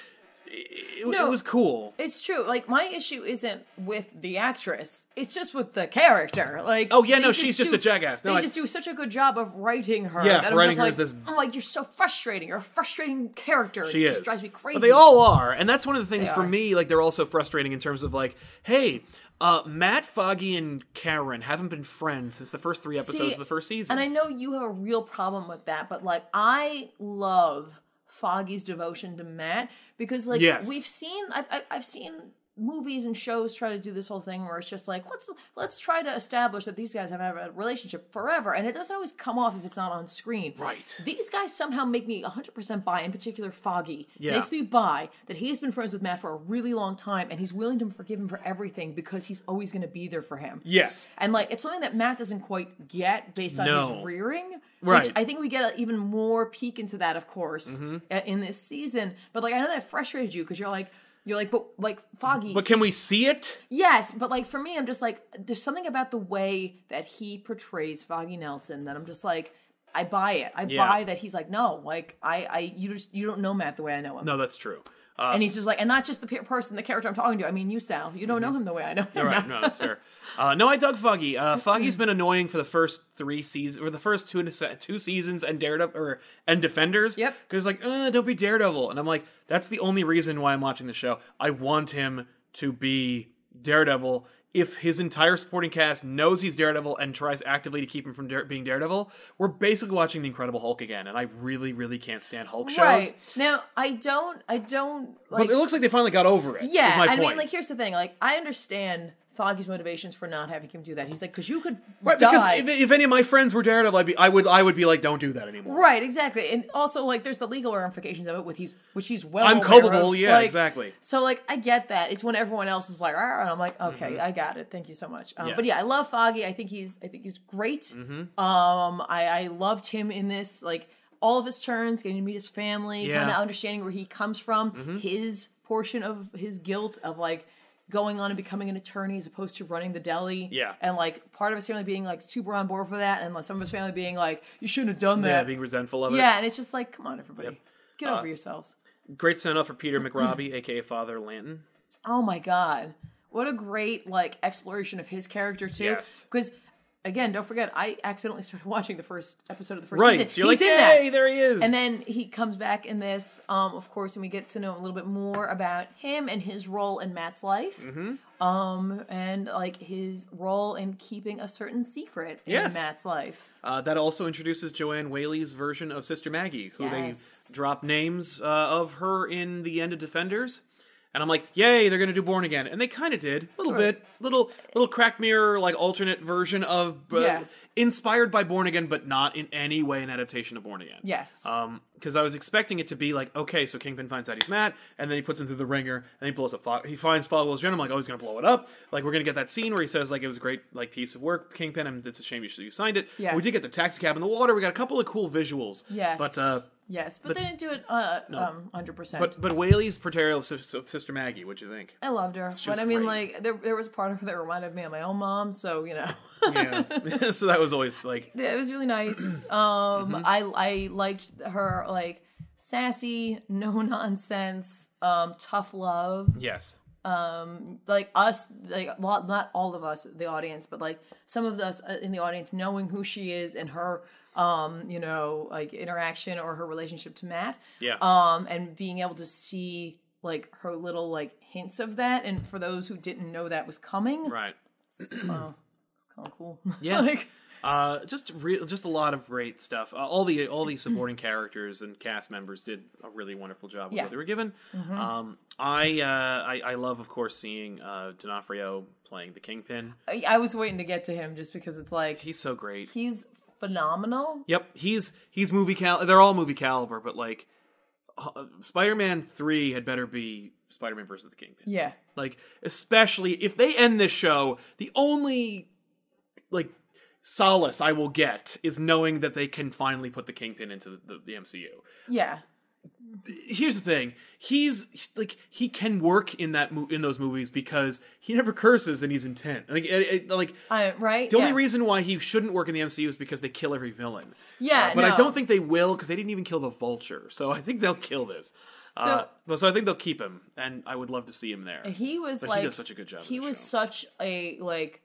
Speaker 1: it,
Speaker 2: No.
Speaker 1: it was cool.
Speaker 2: It's true. Like my issue isn't with the actress; it's just with the character. Like,
Speaker 1: Oh, yeah, no, she's just a jackass. No,
Speaker 2: they
Speaker 1: I-
Speaker 2: just do such a good job of writing her.
Speaker 1: Yeah,
Speaker 2: that I'm
Speaker 1: writing
Speaker 2: just
Speaker 1: her
Speaker 2: like,
Speaker 1: as this-
Speaker 2: I'm like, you're so frustrating. You're a frustrating character.
Speaker 1: She
Speaker 2: it
Speaker 1: is.
Speaker 2: just drives me crazy.
Speaker 1: But they all are, and that's one of the things
Speaker 2: They
Speaker 1: for
Speaker 2: are.
Speaker 1: me. Like they're also frustrating in terms of like, hey, uh, Matt Foggy and Karen haven't been friends since the first three episodes
Speaker 2: See,
Speaker 1: of the first season.
Speaker 2: And I know you have a real problem with that, but like I love Foggy's devotion to Matt because like
Speaker 1: Yes.
Speaker 2: we've seen I've, I've I've seen movies and shows try to do this whole thing where it's just like let's let's try to establish that these guys have had a relationship forever and it doesn't always come off if it's not on screen
Speaker 1: Right.
Speaker 2: these guys somehow make me 100% buy in particular foggy
Speaker 1: Yeah.
Speaker 2: makes me buy that he has been friends with matt for a really long time and he's willing to forgive him for everything because he's always going to be there for him
Speaker 1: yes,
Speaker 2: and like it's something that Matt doesn't quite get based on
Speaker 1: No.
Speaker 2: his rearing.
Speaker 1: Right.
Speaker 2: Which I think we get an even more peek into that, of course,
Speaker 1: Mm-hmm.
Speaker 2: uh, in this season. But like I know that frustrated you because you're like you're like, but like Foggy.
Speaker 1: but can we see it?
Speaker 2: yes, but like for me, I'm just like there's something about the way that he portrays Foggy Nelson that I'm just like. I buy it. I
Speaker 1: Yeah.
Speaker 2: buy that he's like, no, like I, I, you just, you don't know Matt the way I know him.
Speaker 1: No, that's true. Uh,
Speaker 2: and he's just like, and not just the pe- person, the character I'm talking to. I mean, you, Sal, you don't know him the way I know him.
Speaker 1: All right, no, that's fair. Uh, no, I dug Foggy. Uh, Foggy's been annoying for the first three seasons, or the first two two seasons, and Daredevil or and Defenders.
Speaker 2: Yep.
Speaker 1: Because like, uh, don't be Daredevil, and I'm like, that's the only reason why I'm watching the show. I want him to be Daredevil. If his entire supporting cast knows he's Daredevil and tries actively to keep him from Dare- being Daredevil, we're basically watching the Incredible Hulk again, and I really, really can't stand Hulk shows.
Speaker 2: Right now, I don't, I don't like.
Speaker 1: But it looks like they finally got over it.
Speaker 2: Yeah, I
Speaker 1: point.
Speaker 2: mean, like, here's the thing. Like, I understand Foggy's motivations for not having him do that. He's like, because you could
Speaker 1: Right,
Speaker 2: die.
Speaker 1: because if, if any of my friends were Daredevil, I'd be, I would, I would be like, don't do that anymore.
Speaker 2: Right, exactly, and also like there's the legal ramifications of it with he's which he's well.
Speaker 1: I'm culpable,
Speaker 2: of.
Speaker 1: yeah,
Speaker 2: Like,
Speaker 1: exactly.
Speaker 2: So like I get that. It's when everyone else is like, and I'm like, okay, I got it. Thank you so much. Um, But
Speaker 1: Mm-hmm. Yes. Mm-hmm.
Speaker 2: yeah, I love Foggy. I think he's I think he's great. Um, I I loved him in this like all of his turns, getting to meet his family,
Speaker 1: Yeah. Mm-hmm.
Speaker 2: kind of understanding where he comes from, his portion of his guilt of like going on and becoming an attorney as opposed to running the deli.
Speaker 1: Yeah.
Speaker 2: And like part of his family being like super on board for that and like some of his family being like, You shouldn't have done that.
Speaker 1: Yeah, being resentful of it.
Speaker 2: Yeah, and it's just like, come on, everybody, get
Speaker 1: Uh,
Speaker 2: over yourselves.
Speaker 1: Great send off for Peter McRobbie, aka Father Lantom.
Speaker 2: Oh my god, what a great like exploration of his character too.
Speaker 1: Yes.
Speaker 2: because again, don't forget, I accidentally started watching the first episode of the first
Speaker 1: Right.
Speaker 2: season.
Speaker 1: So you're
Speaker 2: He's
Speaker 1: like,
Speaker 2: in
Speaker 1: yay,
Speaker 2: that.
Speaker 1: there he is.
Speaker 2: And then he comes back in this, um, of course, and we get to know a little bit more about him and his role in Matt's life.
Speaker 1: Mm-hmm.
Speaker 2: Um, and like his role in keeping a certain secret in
Speaker 1: Yes.
Speaker 2: Matt's life.
Speaker 1: uh, that also introduces Joanne Whaley's version of Sister Maggie, who
Speaker 2: Yes.
Speaker 1: they drop names uh, of her in the end of Defenders. And I'm like, yay, they're gonna do Born Again, and they kind of did a little
Speaker 2: Sure.
Speaker 1: bit, little little crack mirror like alternate version of, uh,
Speaker 2: Yeah.
Speaker 1: inspired by Born Again, but not in any way an adaptation of Born Again.
Speaker 2: Yes.
Speaker 1: Um, because I was expecting it to be like, okay, so Kingpin finds out he's Matt, and then he puts him through the ringer, and he blows up. Fog- he finds Fogwell's gen. I'm like, oh, he's gonna blow it up. Like, we're gonna get that scene where he says like it was a great like piece of work, Kingpin, and it's a shame you, you signed it.
Speaker 2: Yeah.
Speaker 1: We did get the taxi cab in the water. We got a couple of cool visuals.
Speaker 2: yes.
Speaker 1: But uh,
Speaker 2: yes, but, they didn't do it uh, um, hundred percent.
Speaker 1: but but Whaley's portrayal of Sis- Sister Maggie, what'd you think?
Speaker 2: I loved her,
Speaker 1: was
Speaker 2: but I mean,
Speaker 1: great.
Speaker 2: like there there was part of her that reminded me of my own mom, so you know.
Speaker 1: Yeah. so that was always like,
Speaker 2: Yeah, it was really nice.
Speaker 1: Mm-hmm.
Speaker 2: Um, I I liked her like sassy, no nonsense, um, tough love.
Speaker 1: yes, Um,
Speaker 2: Like us, like well, not all of us, the audience, but like some of us uh, in the audience knowing who she is and her, um, you know, like interaction or her relationship to Matt.
Speaker 1: yeah,
Speaker 2: Um, and being able to see like her little like hints of that, and for those who didn't know that was coming,
Speaker 1: right.
Speaker 2: it's cool.
Speaker 1: Yeah.
Speaker 2: like,
Speaker 1: Uh, just real, just a lot of great stuff. Uh, all the all the supporting characters and cast members did a really wonderful job with
Speaker 2: Yeah.
Speaker 1: what they were given. Um, I, uh, I I love, of course, seeing uh, D'Onofrio playing the Kingpin.
Speaker 2: I, I was waiting to get to him just because it's like
Speaker 1: He's so great.
Speaker 2: he's phenomenal.
Speaker 1: Yep, he's he's movie cal. They're all movie caliber, but like uh, Spider-Man three had better be Spider-Man versus the Kingpin.
Speaker 2: Yeah.
Speaker 1: Like, especially if they end this show, the only like solace I will get is knowing that they can finally put the Kingpin into the, the, the MCU.
Speaker 2: Yeah.
Speaker 1: Here's the thing: he's like he can work in that mo- in those movies because he never curses and he's intent. Like, it, it- like
Speaker 2: I right.
Speaker 1: the
Speaker 2: yeah.
Speaker 1: only reason why he shouldn't work in the MCU is because they kill every villain.
Speaker 2: Yeah,
Speaker 1: Uh, but I don't think they will because they didn't even kill the Vulture. So I think they'll kill this. So, uh, but so I think they'll keep him, and I would love to see him there.
Speaker 2: he was
Speaker 1: But
Speaker 2: like
Speaker 1: he does such a good job.
Speaker 2: he was
Speaker 1: show.
Speaker 2: such a like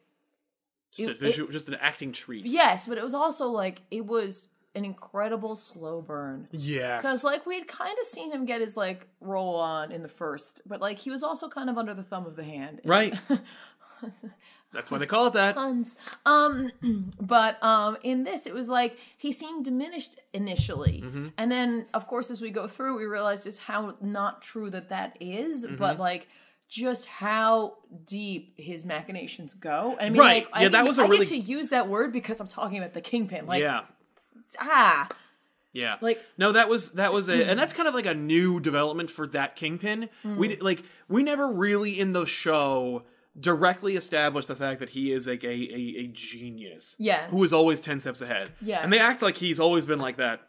Speaker 1: just, a
Speaker 2: it-
Speaker 1: visual, just an acting treat.
Speaker 2: yes, but it was also like it was an incredible slow burn.
Speaker 1: Yes.
Speaker 2: Because like we had kind of seen him get his like roll on in the first, but like he was also kind of under the thumb of the hand.
Speaker 1: right. That's why they call it that.
Speaker 2: Puns. Um, but um, in this, it was like he seemed diminished initially,
Speaker 1: Mm-hmm.
Speaker 2: and then of course as we go through, we realize just how not true that that is,
Speaker 1: Mm-hmm.
Speaker 2: but like just how deep his machinations go. And I mean,
Speaker 1: Right.
Speaker 2: like,
Speaker 1: Yeah,
Speaker 2: I,
Speaker 1: that was a
Speaker 2: I
Speaker 1: really-
Speaker 2: get to use that word because I'm talking about the kingpin. Like,
Speaker 1: yeah.
Speaker 2: ah,
Speaker 1: Yeah.
Speaker 2: Like-
Speaker 1: no, that was that was a and that's kind of like a new development for that Kingpin.
Speaker 2: Mm.
Speaker 1: We did, like we never really in the show directly established the fact that he is like a a, a genius.
Speaker 2: Yeah,
Speaker 1: Who is always 10 steps ahead.
Speaker 2: Yeah.
Speaker 1: And they act like he's always been like that.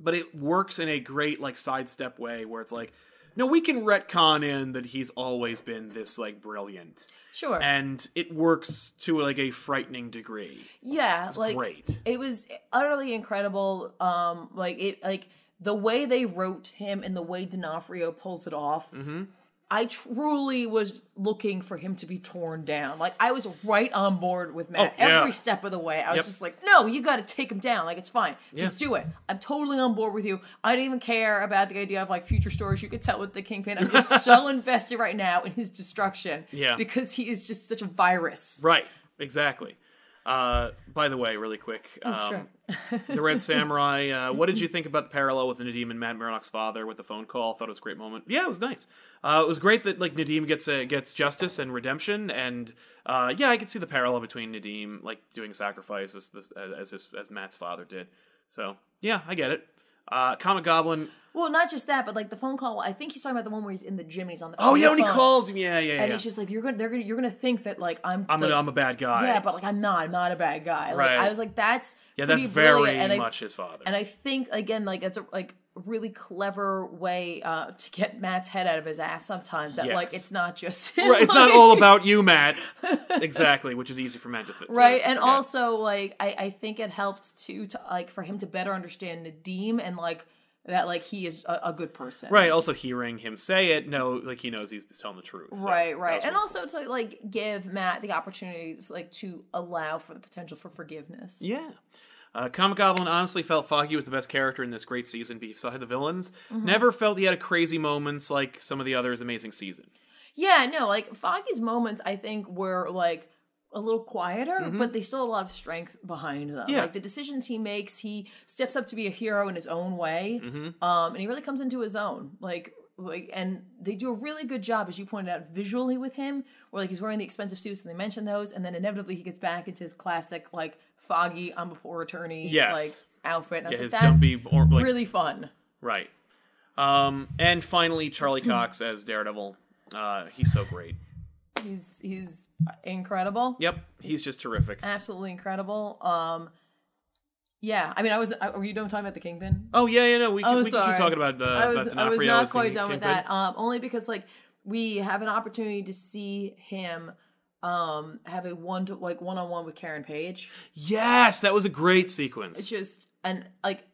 Speaker 1: But it works in a great like sidestep way where it's like no, we can retcon in that he's always been this like brilliant.
Speaker 2: sure,
Speaker 1: And it works to like a frightening degree.
Speaker 2: yeah, like
Speaker 1: Great.
Speaker 2: it was utterly incredible um like it like the way they wrote him and the way D'Onofrio pulls it off.
Speaker 1: Mm-hmm.
Speaker 2: I truly was looking for him to be torn down. Like I was right on board with Matt
Speaker 1: Oh, yeah.
Speaker 2: every step of the way. I was
Speaker 1: Yep.
Speaker 2: just like, no, you got to take him down. Like it's fine, just do it. I'm totally on board with you. I don't even care about the idea of like future stories you could tell with the Kingpin. I'm just so invested right now in his destruction.
Speaker 1: Yeah.
Speaker 2: because he is just such a virus.
Speaker 1: Right, exactly. Uh, by the way, really quick,
Speaker 2: Oh,
Speaker 1: um, the Red Samurai. Uh, what did you think about the parallel with Nadeem and Matt Murdock's father with the phone call? Thought it was a great moment. Yeah, it was nice. Uh, it was great that like Nadeem gets a, gets justice and redemption, and uh, yeah, I could see the parallel between Nadeem like doing a sacrifice as this, as his, as Matt's father did. So yeah, I get it. Uh, Comic Goblin.
Speaker 2: Well, not just that, but like the phone call. I think he's talking about the one where he's in the gym and he's on the.
Speaker 1: Oh
Speaker 2: on
Speaker 1: yeah,
Speaker 2: the
Speaker 1: when he
Speaker 2: phone.
Speaker 1: calls him, yeah, yeah,
Speaker 2: and
Speaker 1: yeah.
Speaker 2: it's just like you're gonna, they're gonna, you're gonna think that like I'm,
Speaker 1: I'm
Speaker 2: like,
Speaker 1: a, I'm a bad guy.
Speaker 2: yeah, but like I'm not, I'm not a bad guy. Like
Speaker 1: Right.
Speaker 2: I was like, that's
Speaker 1: yeah, that's very
Speaker 2: brilliant. and I,
Speaker 1: much his father.
Speaker 2: And I think again, like it's a like really clever way uh, to get Matt's head out of his ass sometimes. That like it's not just him,
Speaker 1: Right, it's not all about you, Matt. exactly, which is easy for Matt to, to
Speaker 2: right.
Speaker 1: to
Speaker 2: and also like I I think it helped too to like for him to better understand Nadeem and like that like he is a, a good person.
Speaker 1: Right. Also, hearing him say it, no, like he knows he's telling the truth. so
Speaker 2: Right, right, and
Speaker 1: really
Speaker 2: also to like give Matt the opportunity, like to allow for the potential for forgiveness.
Speaker 1: yeah. Uh, Comic Goblin honestly felt Foggy was the best character in this great season beside the villains.
Speaker 2: Mm-hmm.
Speaker 1: Never felt he had crazy moments like some of the others' amazing season.
Speaker 2: Yeah, no, like Foggy's moments, I think were like a little quieter, but they still had a lot of strength behind them.
Speaker 1: Mm-hmm. Yeah.
Speaker 2: Like the decisions he makes, he steps up to be a hero in his own way,
Speaker 1: Mm-hmm.
Speaker 2: um, and he really comes into his own. Like, like, and they do a really good job, as you pointed out, visually with him, where like he's wearing the expensive suits, and they mention those, and then inevitably he gets back into his classic like Foggy, I'm a poor attorney,
Speaker 1: Yes.
Speaker 2: like outfit. And
Speaker 1: Yeah, his
Speaker 2: like,
Speaker 1: dumpy or like
Speaker 2: really fun.
Speaker 1: right. Um, and finally, Charlie. Cox as Daredevil. Uh, he's so great.
Speaker 2: He's he's incredible.
Speaker 1: Yep, he's just terrific.
Speaker 2: absolutely incredible. Um, yeah, I mean, I was. I, were you done talking about the Kingpin?
Speaker 1: Oh yeah, yeah, no, we can,
Speaker 2: Oh,
Speaker 1: we
Speaker 2: sorry.
Speaker 1: keep talking about uh,
Speaker 2: I was.
Speaker 1: about
Speaker 2: I was not quite done with that. Um, only because like we have an opportunity to see him um have a one to like one on one with Karen Page.
Speaker 1: Yes, that was a great sequence.
Speaker 2: It's just and like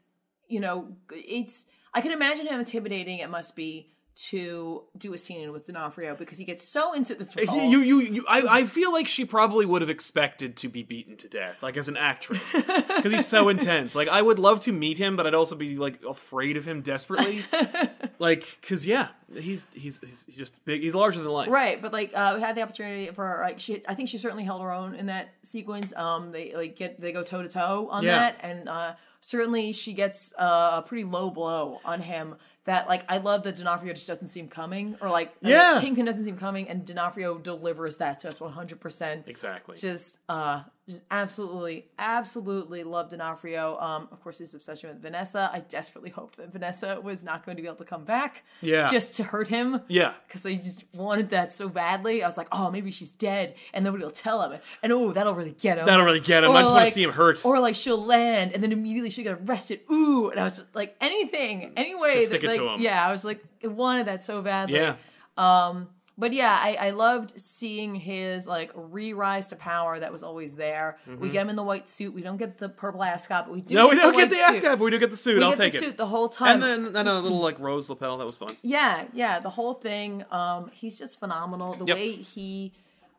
Speaker 2: you know it's I can imagine how intimidating it must be to do a scene with D'Onofrio because he gets so into this role.
Speaker 1: You, you, you, I, I feel like she probably would have expected to be beaten to death, like as an actress, because he's so intense. Like, I would love to meet him, but I'd also be like afraid of him desperately. like, because yeah, he's, he's he's just big. He's larger than life.
Speaker 2: Right, but like uh, we had the opportunity for like she. I think she certainly held her own in that sequence. Um, they like get they go toe to toe on
Speaker 1: Yeah.
Speaker 2: that, and uh, certainly she gets uh, a pretty low blow on him. That like I love that D'Onofrio just doesn't seem coming, or like
Speaker 1: Yeah.
Speaker 2: Kingpin doesn't seem coming, and D'Onofrio delivers that to us one hundred percent.
Speaker 1: Exactly.
Speaker 2: Just uh, just absolutely, absolutely love D'Onofrio. Um, of course, his obsession with Vanessa. I desperately hoped that Vanessa was not going to be able to come back.
Speaker 1: Yeah.
Speaker 2: just to hurt him
Speaker 1: yeah.
Speaker 2: because I just wanted that so badly. I was like, oh, maybe she's dead, and nobody will tell him. And oh, that'll really get him.
Speaker 1: That'll really get him.
Speaker 2: Or
Speaker 1: I just want to see him hurt.
Speaker 2: Or like she'll land, and then immediately she'll get arrested. Ooh, and I was just like, anything,
Speaker 1: anyway.
Speaker 2: That
Speaker 1: stick it
Speaker 2: like,
Speaker 1: to him.
Speaker 2: yeah, I was like, I wanted that so badly.
Speaker 1: yeah.
Speaker 2: But yeah, I, I loved seeing his like re-rise to power that was always there. We get him in the white suit. We don't get the purple ascot, but we do.
Speaker 1: Mm-hmm. No, we don't
Speaker 2: the
Speaker 1: get the ascot,
Speaker 2: suit.
Speaker 1: but we do get the suit.
Speaker 2: We
Speaker 1: I'll
Speaker 2: get
Speaker 1: take
Speaker 2: the
Speaker 1: it.
Speaker 2: suit the whole time.
Speaker 1: And then and a little like rose lapel. That was fun.
Speaker 2: Yeah, yeah, the whole thing. Um, he's just phenomenal. The
Speaker 1: Yep.
Speaker 2: way he,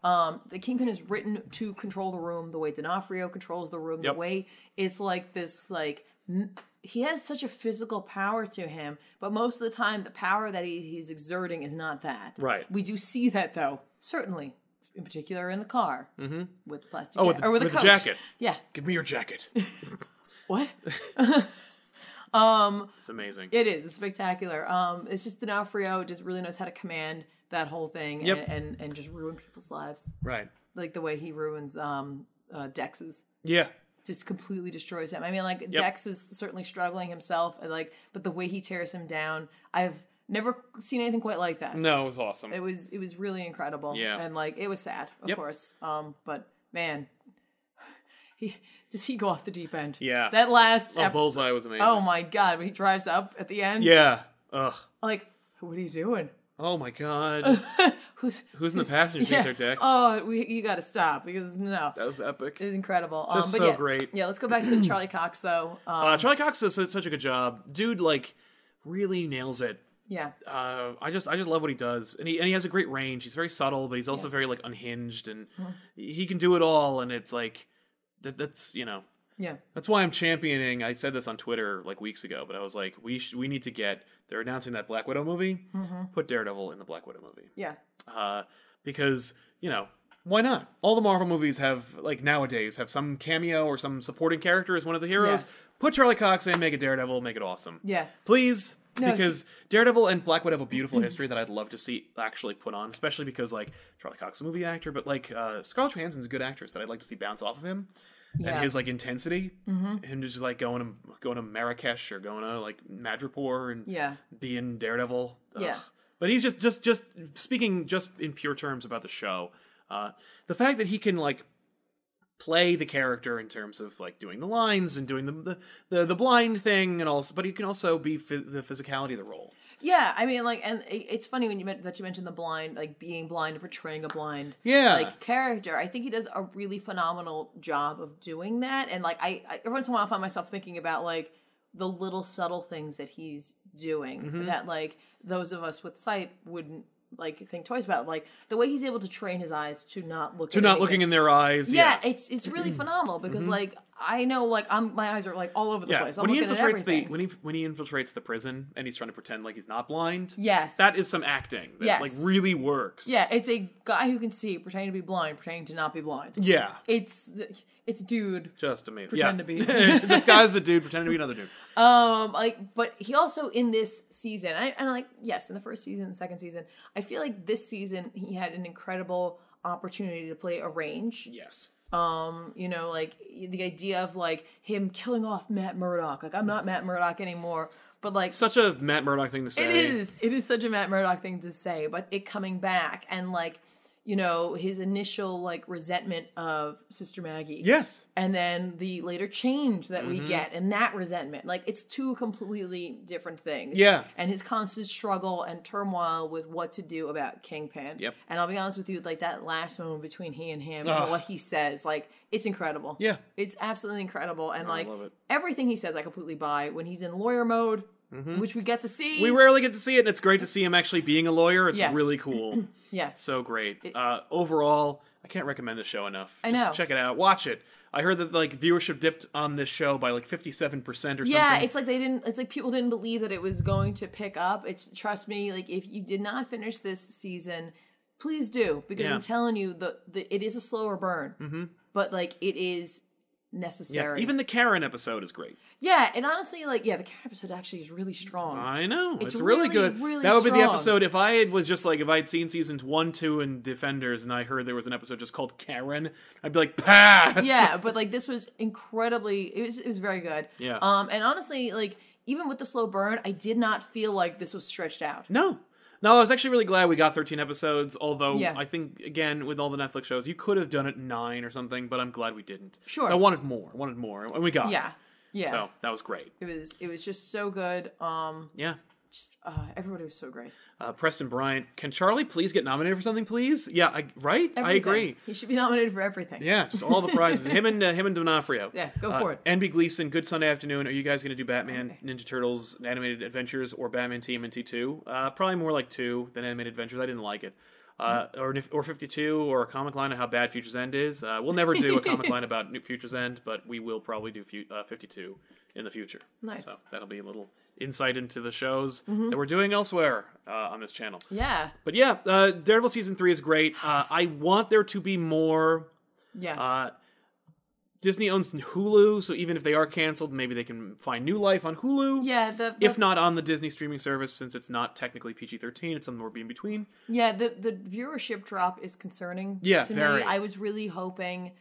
Speaker 2: um, the Kingpin is written to control the room. The way D'Onofrio controls the room.
Speaker 1: Yep.
Speaker 2: The way it's like this, like he has such a physical power to him. But most of the time, the power that he, he's exerting is not that.
Speaker 1: Right.
Speaker 2: We do see that though, certainly, in particular in the car mm-hmm. with plastic.
Speaker 1: Oh, with the-
Speaker 2: or with,
Speaker 1: with
Speaker 2: the
Speaker 1: the jacket.
Speaker 2: Yeah.
Speaker 1: Give me your jacket.
Speaker 2: What?
Speaker 1: um, It's amazing.
Speaker 2: It is. It's spectacular. Um, it's just D'Onofrio just really knows how to command that whole thing
Speaker 1: Yep.
Speaker 2: and, and and just ruin people's lives,
Speaker 1: Right.
Speaker 2: like the way he ruins um uh, Dex's.
Speaker 1: Yeah.
Speaker 2: Just completely destroys him. I mean, like Dex is certainly struggling himself, and like, but the way he tears him down, I've never seen anything quite like that.
Speaker 1: No, it was awesome.
Speaker 2: It was it was really incredible.
Speaker 1: Yeah.
Speaker 2: and like it was sad, of
Speaker 1: Yep.
Speaker 2: course. Um, but man, he does he go off the deep end?
Speaker 1: Yeah.
Speaker 2: that last.
Speaker 1: oh,
Speaker 2: ep-
Speaker 1: Bullseye was amazing.
Speaker 2: oh my god, when he drives up at the end.
Speaker 1: Yeah. Ugh.
Speaker 2: like what are you doing
Speaker 1: Oh my god.
Speaker 2: who's
Speaker 1: Who's in the passenger seat
Speaker 2: yeah.
Speaker 1: there, Dex?
Speaker 2: Oh, we, you got to stop because no,
Speaker 1: That was epic.
Speaker 2: it was incredible. Um,
Speaker 1: Just
Speaker 2: but
Speaker 1: so
Speaker 2: yeah,
Speaker 1: great.
Speaker 2: Yeah, let's go back to Charlie Cox though. Um,
Speaker 1: Uh, Charlie Cox does such such a good job. Dude, like, really nails it.
Speaker 2: yeah,
Speaker 1: uh, I just I just love what he does, and he and he has a great range. He's very subtle, but he's also
Speaker 2: Yes.
Speaker 1: very like unhinged, and he can do it all. And it's like that, that's you know
Speaker 2: yeah,
Speaker 1: that's why I'm championing. I said this on Twitter like weeks ago, but I was like, we sh- we need to get. They're announcing that Black Widow movie. Put Daredevil in the Black Widow movie
Speaker 2: yeah,
Speaker 1: uh, because you know why not? All the Marvel movies have like nowadays have some cameo or some supporting character as one of the heroes.
Speaker 2: Yeah.
Speaker 1: Put Charlie Cox in, make it Daredevil, make it awesome
Speaker 2: yeah.
Speaker 1: please
Speaker 2: No,
Speaker 1: because Daredevil and Black Widow have a beautiful history that I'd love to see actually put on, especially because like Charlie Cox is a movie actor, but like uh, Scarlett Johansson's a good actress that I'd like to see bounce off of him
Speaker 2: Yeah.
Speaker 1: and his like intensity, him just like going to going to Marrakesh or going to like Madripoor and
Speaker 2: Yeah.
Speaker 1: being Daredevil. Ugh.
Speaker 2: Yeah.
Speaker 1: but he's just just just speaking just in pure terms about the show. Uh, the fact that he can like play the character in terms of like doing the lines and doing the the, the, the blind thing and also but he can also be phys- the physicality of the role
Speaker 2: Yeah, I mean, like, and it- it's funny when you meant that you mentioned the blind, like being blind and portraying a blind,
Speaker 1: Yeah.
Speaker 2: like character. I think he does a really phenomenal job of doing that. And like, I, I every once in a while, I find myself thinking about like the little subtle things that he's doing
Speaker 1: Mm-hmm.
Speaker 2: that like those of us with sight wouldn't like think twice about. Like the way he's able to train his eyes to not look
Speaker 1: to
Speaker 2: at
Speaker 1: not
Speaker 2: anything.
Speaker 1: looking in their eyes
Speaker 2: Yeah,
Speaker 1: Mm-hmm.
Speaker 2: it's it's really phenomenal because like I know like I'm my eyes are like all over the
Speaker 1: yeah.
Speaker 2: place. I'm
Speaker 1: when he infiltrates the when he when he infiltrates the prison and he's trying to pretend like he's not blind
Speaker 2: yes,
Speaker 1: that is some acting that
Speaker 2: Yes.
Speaker 1: like really works
Speaker 2: Yeah, it's a guy who can see pretending to be blind, pretending to not be blind.
Speaker 1: yeah
Speaker 2: It's it's dude.
Speaker 1: just amazing
Speaker 2: Pretend
Speaker 1: yeah.
Speaker 2: to be.
Speaker 1: disguise a dude pretending to be another dude
Speaker 2: Um, like, but he also in this season, I, and like, yes, in the first season, the second season, I feel like this season he had an incredible opportunity to play a range.
Speaker 1: yes
Speaker 2: Um, you know, like the idea of like him killing off Matt Murdock. Like, I'm not Matt Murdock anymore, but like,
Speaker 1: such a Matt Murdock thing to say
Speaker 2: It is. It is such a Matt Murdock thing to say, but it coming back and like, you know, his initial like resentment of Sister Maggie.
Speaker 1: yes
Speaker 2: And then the later change that
Speaker 1: Mm-hmm.
Speaker 2: we get and that resentment. Like it's two completely different things.
Speaker 1: Yeah.
Speaker 2: And his constant struggle and turmoil with what to do about Kingpin.
Speaker 1: Yep.
Speaker 2: And I'll be honest with you, like that last moment between he and him
Speaker 1: Ugh.
Speaker 2: and what he says, like it's incredible.
Speaker 1: yeah
Speaker 2: It's absolutely incredible. And like
Speaker 1: love it.
Speaker 2: everything he says I completely buy. When he's in lawyer mode, which we get to see.
Speaker 1: Mm-hmm. we rarely get to see it and it's great to see him actually being a lawyer it's
Speaker 2: Yeah.
Speaker 1: really cool
Speaker 2: yeah.
Speaker 1: so great. uh, overall, I can't recommend the show enough.
Speaker 2: I
Speaker 1: Just
Speaker 2: know.
Speaker 1: check it out. Watch it. I heard that like viewership dipped on this show by like fifty seven percent or something.
Speaker 2: Yeah, it's like they didn't. It's like people didn't believe that it was going to pick up. It's trust me. Like if you did not finish this season, please do because
Speaker 1: Yeah.
Speaker 2: I'm telling you, the, the it is a slower burn, mm-hmm. but like it is
Speaker 1: yeah.
Speaker 2: necessary.
Speaker 1: Even the Karen episode is great.
Speaker 2: yeah, and honestly, like yeah, the Karen episode actually is really strong.
Speaker 1: I know it's,
Speaker 2: It's
Speaker 1: really,
Speaker 2: really,
Speaker 1: good.
Speaker 2: really
Speaker 1: that would be the episode if I had was just like if I had seen seasons one, two, and Defenders, and I heard there was an episode just called Karen, I'd be like, pass.
Speaker 2: yeah, but like this was incredibly. It was it was very good.
Speaker 1: Yeah.
Speaker 2: Um, and honestly, like even with the slow burn, I did not feel like this was stretched out.
Speaker 1: No. No, I was actually really glad we got 13 episodes, although
Speaker 2: Yeah.
Speaker 1: I think, again, with all the Netflix shows, you could have done it nine or something, but I'm glad we didn't.
Speaker 2: Sure.
Speaker 1: I wanted more. I wanted more, and we got it.
Speaker 2: Yeah, yeah.
Speaker 1: So that was great.
Speaker 2: It was it was just so good. Um,
Speaker 1: Yeah.
Speaker 2: Just, uh, everybody was so great.
Speaker 1: Uh, Preston Bryant, can Charlie please get nominated for something, please? Yeah, I, right? I agree.
Speaker 2: He should be nominated for everything.
Speaker 1: Yeah, just all the prizes. him and uh, him and D'Onofrio.
Speaker 2: Yeah, go
Speaker 1: Uh,
Speaker 2: for it.
Speaker 1: NB Gleason, good Sunday afternoon. Are you guys going to do Batman, Ninja Turtles, Animated Adventures, or Batman TMNT two? Uh, probably more like two than Animated Adventures. I didn't like it. Uh, or or fifty two, or a comic line on how bad Future's End is. Uh, we'll never do a comic line about New Future's End, but we will probably do uh, fifty two in the future.
Speaker 2: Nice.
Speaker 1: So that'll be a little insight into the shows
Speaker 2: Mm-hmm.
Speaker 1: that we're doing elsewhere uh, on this channel.
Speaker 2: Yeah.
Speaker 1: But yeah, uh, Daredevil season three is great. Uh, I want there to be more.
Speaker 2: Yeah.
Speaker 1: Uh, Disney owns Hulu, so even if they are canceled, maybe they can find new life on Hulu.
Speaker 2: yeah. The, the
Speaker 1: If not on the Disney streaming service, since it's not technically PG thirteen, it's somewhere in between.
Speaker 2: yeah the the viewership drop is concerning.
Speaker 1: Yeah,
Speaker 2: to
Speaker 1: very.
Speaker 2: me. I was really hoping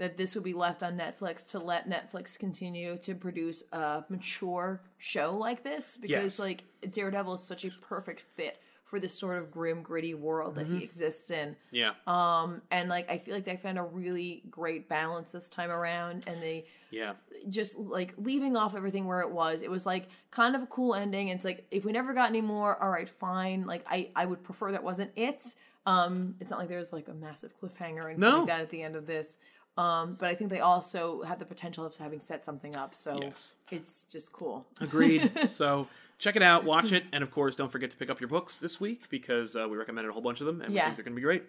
Speaker 2: that this would be left on Netflix to let Netflix continue to produce a mature show like this because
Speaker 1: Yes.
Speaker 2: like Daredevil is such a perfect fit for this sort of grim, gritty world that he exists in.
Speaker 1: Yeah.
Speaker 2: Um, and like I feel like they found a really great balance this time around, and they
Speaker 1: yeah.
Speaker 2: just like leaving off everything where it was. It was like kind of a cool ending. And it's like if we never got any more, all right, fine. Like I I would prefer that wasn't it. Um, it's not like there's like a massive cliffhanger anything
Speaker 1: No.
Speaker 2: like that at the end of this. Um, but I think they also have the potential of having set something up. So
Speaker 1: Yes.
Speaker 2: it's just cool.
Speaker 1: Agreed. so check it out, watch it, and of course, don't forget to pick up your books this week because uh, we recommended a whole bunch of them, and we think they're going to be great.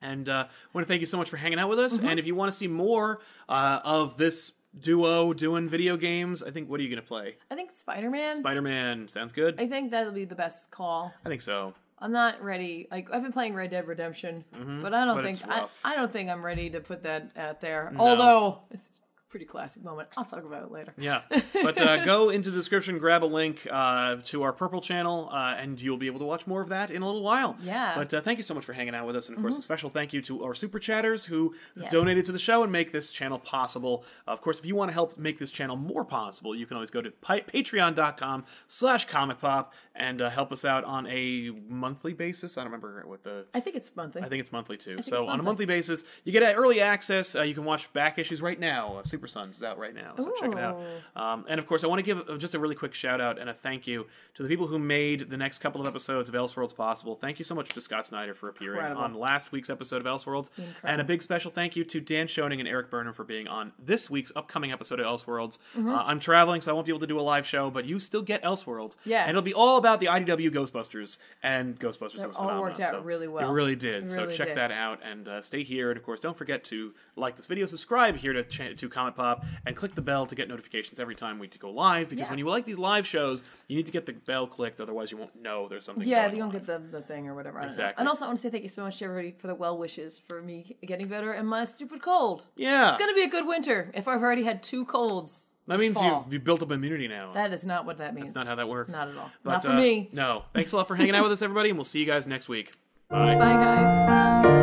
Speaker 1: And uh, I want to thank you so much for hanging out with us.
Speaker 2: Mm-hmm.
Speaker 1: And if you want to see more uh, of this duo doing video games, I think what are you going to play?
Speaker 2: I think Spider Man.
Speaker 1: Spider Man sounds good.
Speaker 2: I think that'll be the best call.
Speaker 1: I think so.
Speaker 2: I'm not ready. Like I've been playing Red Dead Redemption, but I don't
Speaker 1: Mm-hmm. But
Speaker 2: think I. I don't think I'm ready to put that out there. Although this is a pretty classic moment. I'll talk about it later.
Speaker 1: Yeah, but uh, go into the description, grab a link uh, to our Purple channel, uh, and you'll be able to watch more of that in a little while.
Speaker 2: Yeah.
Speaker 1: But uh, thank you so much for hanging out with us, and of course, a special thank you to our super chatters who
Speaker 2: Yes.
Speaker 1: donated to the show and make this channel possible. of course, if you want to help make this channel more possible, you can always go to pi- Patreon.com/slash Comic Pop and uh, help us out on a monthly basis. I don't remember what the
Speaker 2: I think it's monthly.
Speaker 1: I think it's monthly too. So on a
Speaker 2: monthly.
Speaker 1: monthly basis, you get early access. Uh, you can watch back issues right now. Uh, Super Sons is out right now, so check it out. Um, and of course, I want to give uh, just a really quick shout out and a thank you to the people who made the next couple of episodes of Elseworlds possible. Thank you so much to Scott Snyder for appearing
Speaker 2: Incredible.
Speaker 1: on last week's episode of Elseworlds, and a big special thank you to Dan Schoening and Erik Burnham for being on this week's upcoming episode of Elseworlds.
Speaker 2: Mm-hmm.
Speaker 1: Uh, I'm traveling, so I won't be able to do a live show, but you still get Elseworlds.
Speaker 2: Yeah.
Speaker 1: and it'll be all about the IDW Ghostbusters and Ghostbusters. is
Speaker 2: all worked out
Speaker 1: So
Speaker 2: really well.
Speaker 1: It really did.
Speaker 2: It
Speaker 1: so check
Speaker 2: did.
Speaker 1: that out and uh, stay here. And of course, don't forget to like this video, subscribe here to cha- to Comic Pop, and click the bell to get notifications every time we go live. Because
Speaker 2: Yeah.
Speaker 1: when you like these live shows, you need to get the bell clicked, otherwise you won't know there's something.
Speaker 2: yeah, you don't get the, the thing or whatever.
Speaker 1: Exactly.
Speaker 2: And also, I want to say thank you so much to everybody for the well wishes for me getting better and my stupid cold.
Speaker 1: Yeah,
Speaker 2: It's gonna be a good winter if I've already had two colds.
Speaker 1: That means
Speaker 2: fall.
Speaker 1: you've, you've built up immunity now.
Speaker 2: That is not what that means.
Speaker 1: That's not how that works.
Speaker 2: Not at all.
Speaker 1: But,
Speaker 2: not for
Speaker 1: uh,
Speaker 2: me.
Speaker 1: No. Thanks a lot for hanging out with us, everybody, and we'll see you guys next week. Bye.
Speaker 2: Bye, guys.